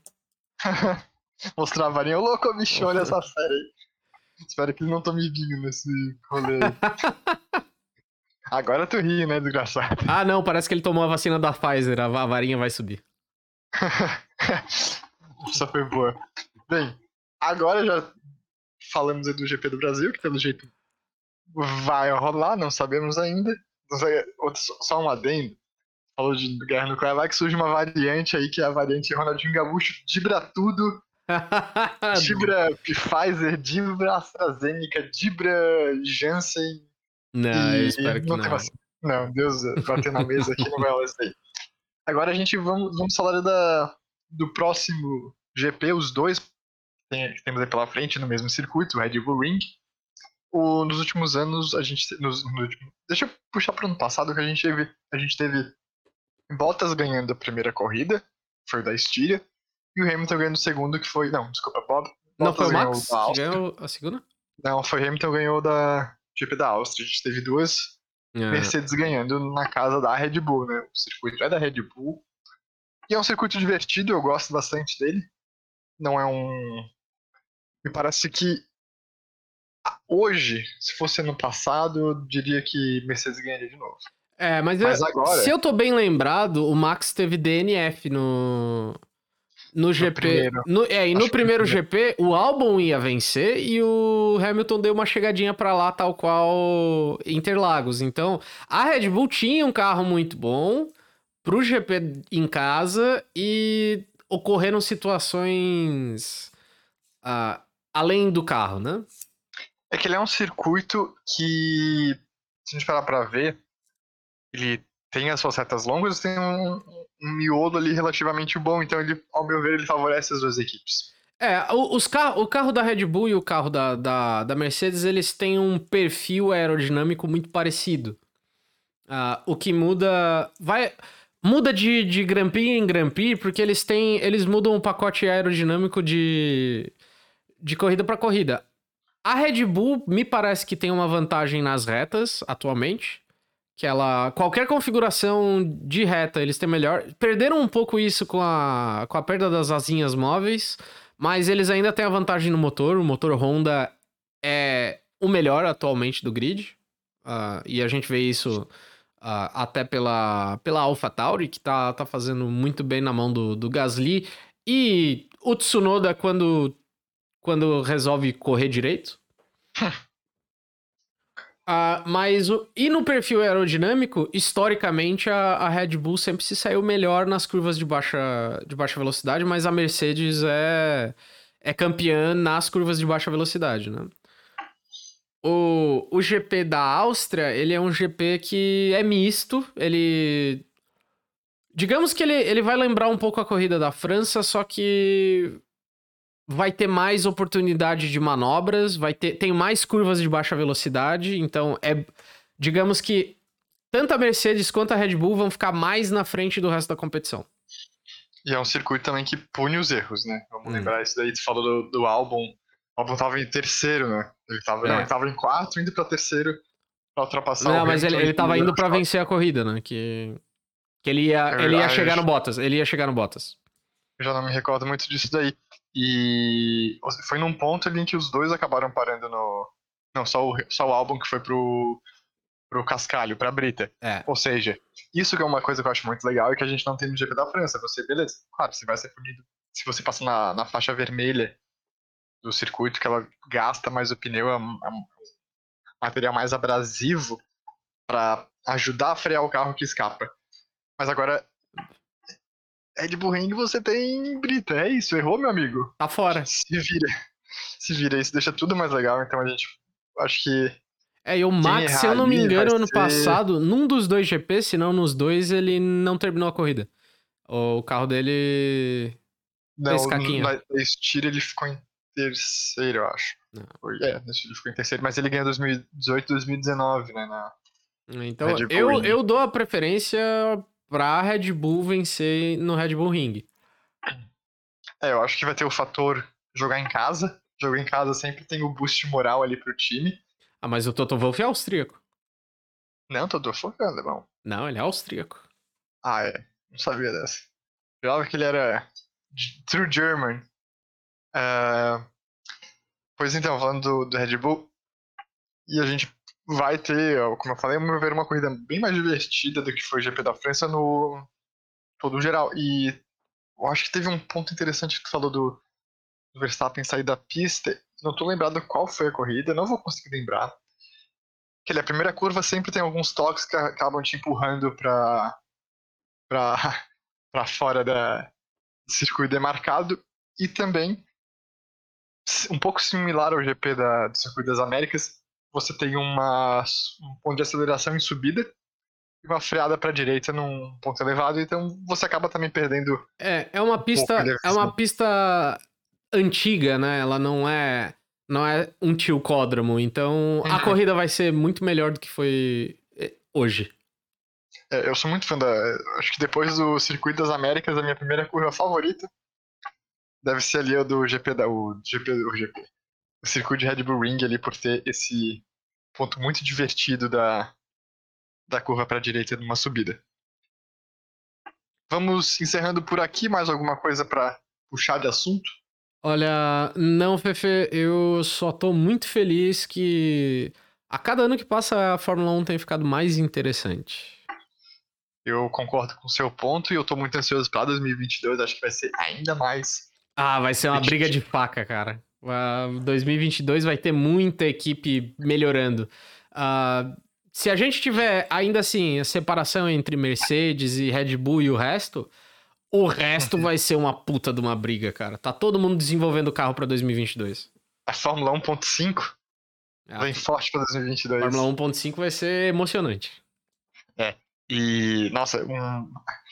mostrar a varinha. Ô, louco, bicho, olha essa série aí. Espero que ele não tome vinho nesse rolê aí. Agora tu ri, né, desgraçado? Ah, não, parece que ele tomou a vacina da Pfizer, a va- a varinha vai subir. Essa foi boa. Bem, agora já falamos aí do GP do Brasil, que pelo jeito vai rolar, não sabemos ainda. Outro- só um adendo. Falou de guerra nuclear, vai que surge uma variante aí, que é a variante Ronaldinho Gaúcho, Dibra tudo, Dibra Pfizer, Dibra AstraZeneca, Dibra Janssen. não, eu espero que não não. Não, Deus, bater na mesa aqui não vai rolar isso aí. Agora a gente vamos, vamos falar da, do próximo GP, os dois que temos aí pela frente no mesmo circuito, o Red Bull Ring. o, nos últimos anos, a gente. Nos, no, deixa eu puxar para o ano passado que a gente teve. A gente teve Bottas ganhando a primeira corrida, foi o da Estíria, e o Hamilton ganhando o segundo, que foi. Não, desculpa, Bob. Não foi o Max que ganhou a segunda? Não, foi Hamilton ganhou da GP da Áustria. A gente teve duas é. Mercedes ganhando na casa da Red Bull, né? O circuito é da Red Bull. E é um circuito divertido, eu gosto bastante dele. Não é um. Me parece que hoje, se fosse no passado, eu diria que Mercedes ganharia de novo. É, mas, mas eu, agora... se eu tô bem lembrado, o Max teve DNF no, no GP. No, é, e no primeiro GP, o Albon ia vencer e o Hamilton deu uma chegadinha para lá, tal qual Interlagos. Então, a Red Bull tinha um carro muito bom pro GP em casa e ocorreram situações uh, além do carro, né? É que ele é um circuito que, se a gente parar pra ver, ele tem as suas retas longas e tem um, um miolo ali relativamente bom, então ele, ao meu ver, ele favorece as duas equipes. É, os car o carro da Red Bull e o carro da, da, da Mercedes, eles têm um perfil aerodinâmico muito parecido. Uh, o que muda. Vai. Muda de, de Grand em Grand porque eles têm. Eles mudam o pacote aerodinâmico de. de corrida para corrida. A Red Bull me parece que tem uma vantagem nas retas atualmente que ela qualquer configuração de reta eles têm melhor. Perderam um pouco isso com a com a perda das asinhas móveis, mas eles ainda têm a vantagem no motor. O motor Honda é o melhor atualmente do grid uh, e a gente vê isso uh, até pela pela AlphaTauri que tá tá fazendo muito bem na mão do, do Gasly e o Tsunoda quando quando resolve correr direito. Uh, mas o, e no perfil aerodinâmico, historicamente a, a, Red Bull sempre se saiu melhor nas curvas de baixa, de baixa velocidade, mas a Mercedes é, é campeã nas curvas de baixa velocidade, né? O, o GP da Áustria, ele é um GP que é misto, ele... Digamos que ele, ele vai lembrar um pouco a corrida da França, só que vai ter mais oportunidade de manobras, vai ter tem mais curvas de baixa velocidade, então é digamos que tanto a Mercedes quanto a Red Bull vão ficar mais na frente do resto da competição. E é um circuito também que pune os erros, né? Vamos hum. lembrar isso daí, tu falou do, do álbum. O álbum tava em terceiro, né? Ele tava, é. não, ele tava em quarto, indo pra terceiro pra ultrapassar não, o Não, mas ele, ele tava indo pra vencer a corrida, né? Que, que ele ia, é ele ia chegar no Bottas. Ele ia chegar no Bottas. Eu já não me recordo muito disso daí. E foi num ponto ali em que os dois acabaram parando no. Não, só o, só o álbum que foi pro, pro Cascalho, pra Brita. É. Ou seja, isso que é uma coisa que eu acho muito legal e que a gente não tem no GP da França. Você, beleza, claro, você vai ser punido se você passa na, na faixa vermelha do circuito, que ela gasta mais o pneu, é um, é um material mais abrasivo para ajudar a frear o carro que escapa. Mas agora, Red Bull Ring você tem Brita, é isso, errou, meu amigo? Tá fora. Se vira. Se vira, isso deixa tudo mais legal, então a gente acho que. É, e o Max, se eu não me engano, ano ser... passado, num dos dois GP, se não nos dois, ele não terminou a corrida. O carro dele. Não, na Estira ele ficou em terceiro, eu acho. Não. É, ele ficou em terceiro, mas ele ganhou 2018 2019, né? Na... Então, eu, eu dou a preferência pra Red Bull vencer no Red Bull Ring. É, eu acho que vai ter o fator jogar em casa. Jogar em casa sempre tem o boost moral ali pro time. Ah, mas o Toto Wolff é austríaco. Não, Toto Wolff é alemão. Não, ele é austríaco. Ah, é. Não sabia dessa. Eu que ele era true German. Uh... Pois então, falando do, do Red Bull, e a gente vai ter, como eu falei, ver uma corrida bem mais divertida do que foi o GP da França no todo geral. E eu acho que teve um ponto interessante que falou do, do Verstappen sair da pista. Não tô lembrado qual foi a corrida, não vou conseguir lembrar. Que a primeira curva sempre tem alguns toques que acabam te empurrando pra, pra, pra fora da, do circuito demarcado. E também, um pouco similar ao GP da, do Circuito das Américas, você tem uma, um ponto de aceleração em subida e uma freada para a direita num ponto elevado, então você acaba também perdendo. É, é uma um pista, é uma pista antiga, né? Ela não é Não é um tilcódromo. Então a Uhum. corrida vai ser muito melhor do que foi eh, hoje. É, eu sou muito fã da. Acho que depois do Circuito das Américas, a minha primeira curva favorita deve ser ali a do GP da. O GP, o GP. O circuito de Red Bull Ring ali por ter esse ponto muito divertido da, da curva para a direita numa subida. Vamos encerrando por aqui. Mais alguma coisa para puxar de assunto? Olha, não, Fefe, eu só tô muito feliz que a cada ano que passa a Fórmula 1 tem ficado mais interessante. Eu concordo com o seu ponto e eu tô muito ansioso para 2022. Acho que vai ser ainda mais. Ah, vai ser uma briga de faca, cara. Ah, 2022 vai ter muita equipe melhorando. Ah, se a gente tiver ainda assim a separação entre Mercedes e Red Bull e o resto, o resto vai ser uma puta de uma briga, cara. Tá todo mundo desenvolvendo o carro pra 2022. A Fórmula 1.5 A vem forte para 2022. Ah, Fórmula 1.5 vai ser emocionante. E, nossa, um...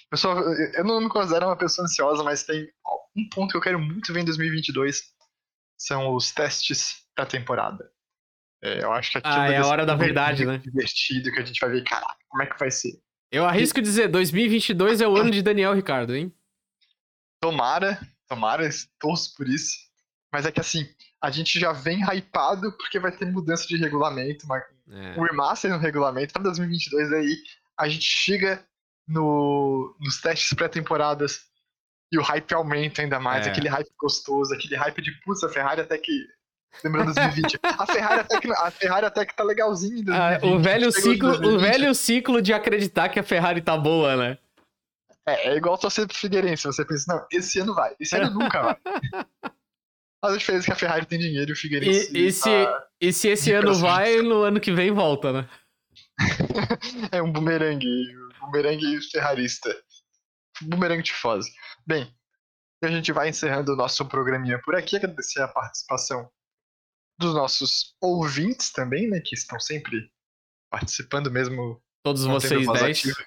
pessoa, eu não me considero uma pessoa ansiosa, mas tem um ponto que eu quero muito ver em 2022 são os testes da temporada. É, eu acho que aquilo Ah, é a hora da verdade, né? divertido que a gente vai ver, caraca, como é que vai ser? Eu arrisco dizer, 2022 é o ano de Daniel Ricardo, hein? Tomara, tomara, torço por isso. Mas é que assim, a gente já vem hypado porque vai ter mudança de regulamento, uma, É. um remaster no regulamento para 2022 aí a gente chega no, nos testes pré-temporadas e o hype aumenta ainda mais, É. aquele hype gostoso, aquele hype de putz, a Ferrari até que lembrando 2020, a Ferrari até que a Ferrari até que tá legalzinho em Ah, 2020, o velho ciclo, o 2020. velho ciclo de acreditar que a Ferrari tá boa, né? É, é igual torcer pro Figueirense, você pensa, não, esse ano vai, esse ano nunca vai. Mas a diferença é que a Ferrari tem dinheiro e o Figueirense E, e se, tá- e se esse ano vai, no ano que vem volta, né? é um bumerangue, um bumerangue ferrarista. Bumerangue tifose. Bem, a gente vai encerrando o nosso programinha por aqui. Agradecer a participação dos nossos ouvintes também, né? Que estão sempre participando mesmo. Todos vocês voz 10. ativa.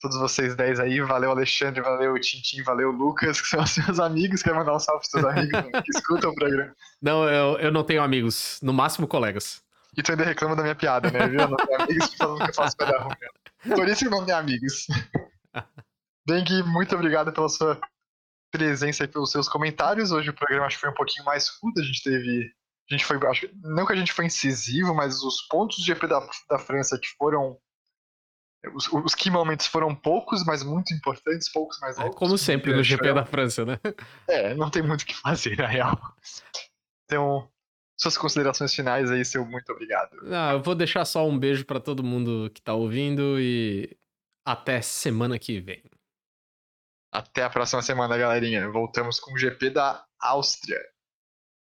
Todos vocês 10 aí. Valeu, Alexandre. Valeu, Tintim. Valeu, Lucas, que são os seus amigos. Quer mandar um salve pros seus amigos que escutam o programa. Não, eu, eu não tenho amigos. No máximo, colegas. E tu ainda reclama da minha piada, né? Viu? Não tem amigos que falam que eu faço piada ruim. Por isso que não tem amigos. Dengue, muito obrigado pela sua presença e pelos seus comentários. Hoje o programa acho que foi um pouquinho mais curto. A gente teve. A gente foi. Acho, não que a gente foi incisivo, mas os pontos de GP da, da França que foram. Os, os key moments foram poucos, mas muito importantes, poucos mais É, loucos. como sempre no GP da França, né? É, não tem muito o que fazer, na real. Então, suas considerações finais aí, seu muito obrigado. Ah, eu vou deixar só um beijo pra todo mundo que tá ouvindo e até semana que vem. Até a próxima semana, galerinha. Voltamos com o GP da Áustria.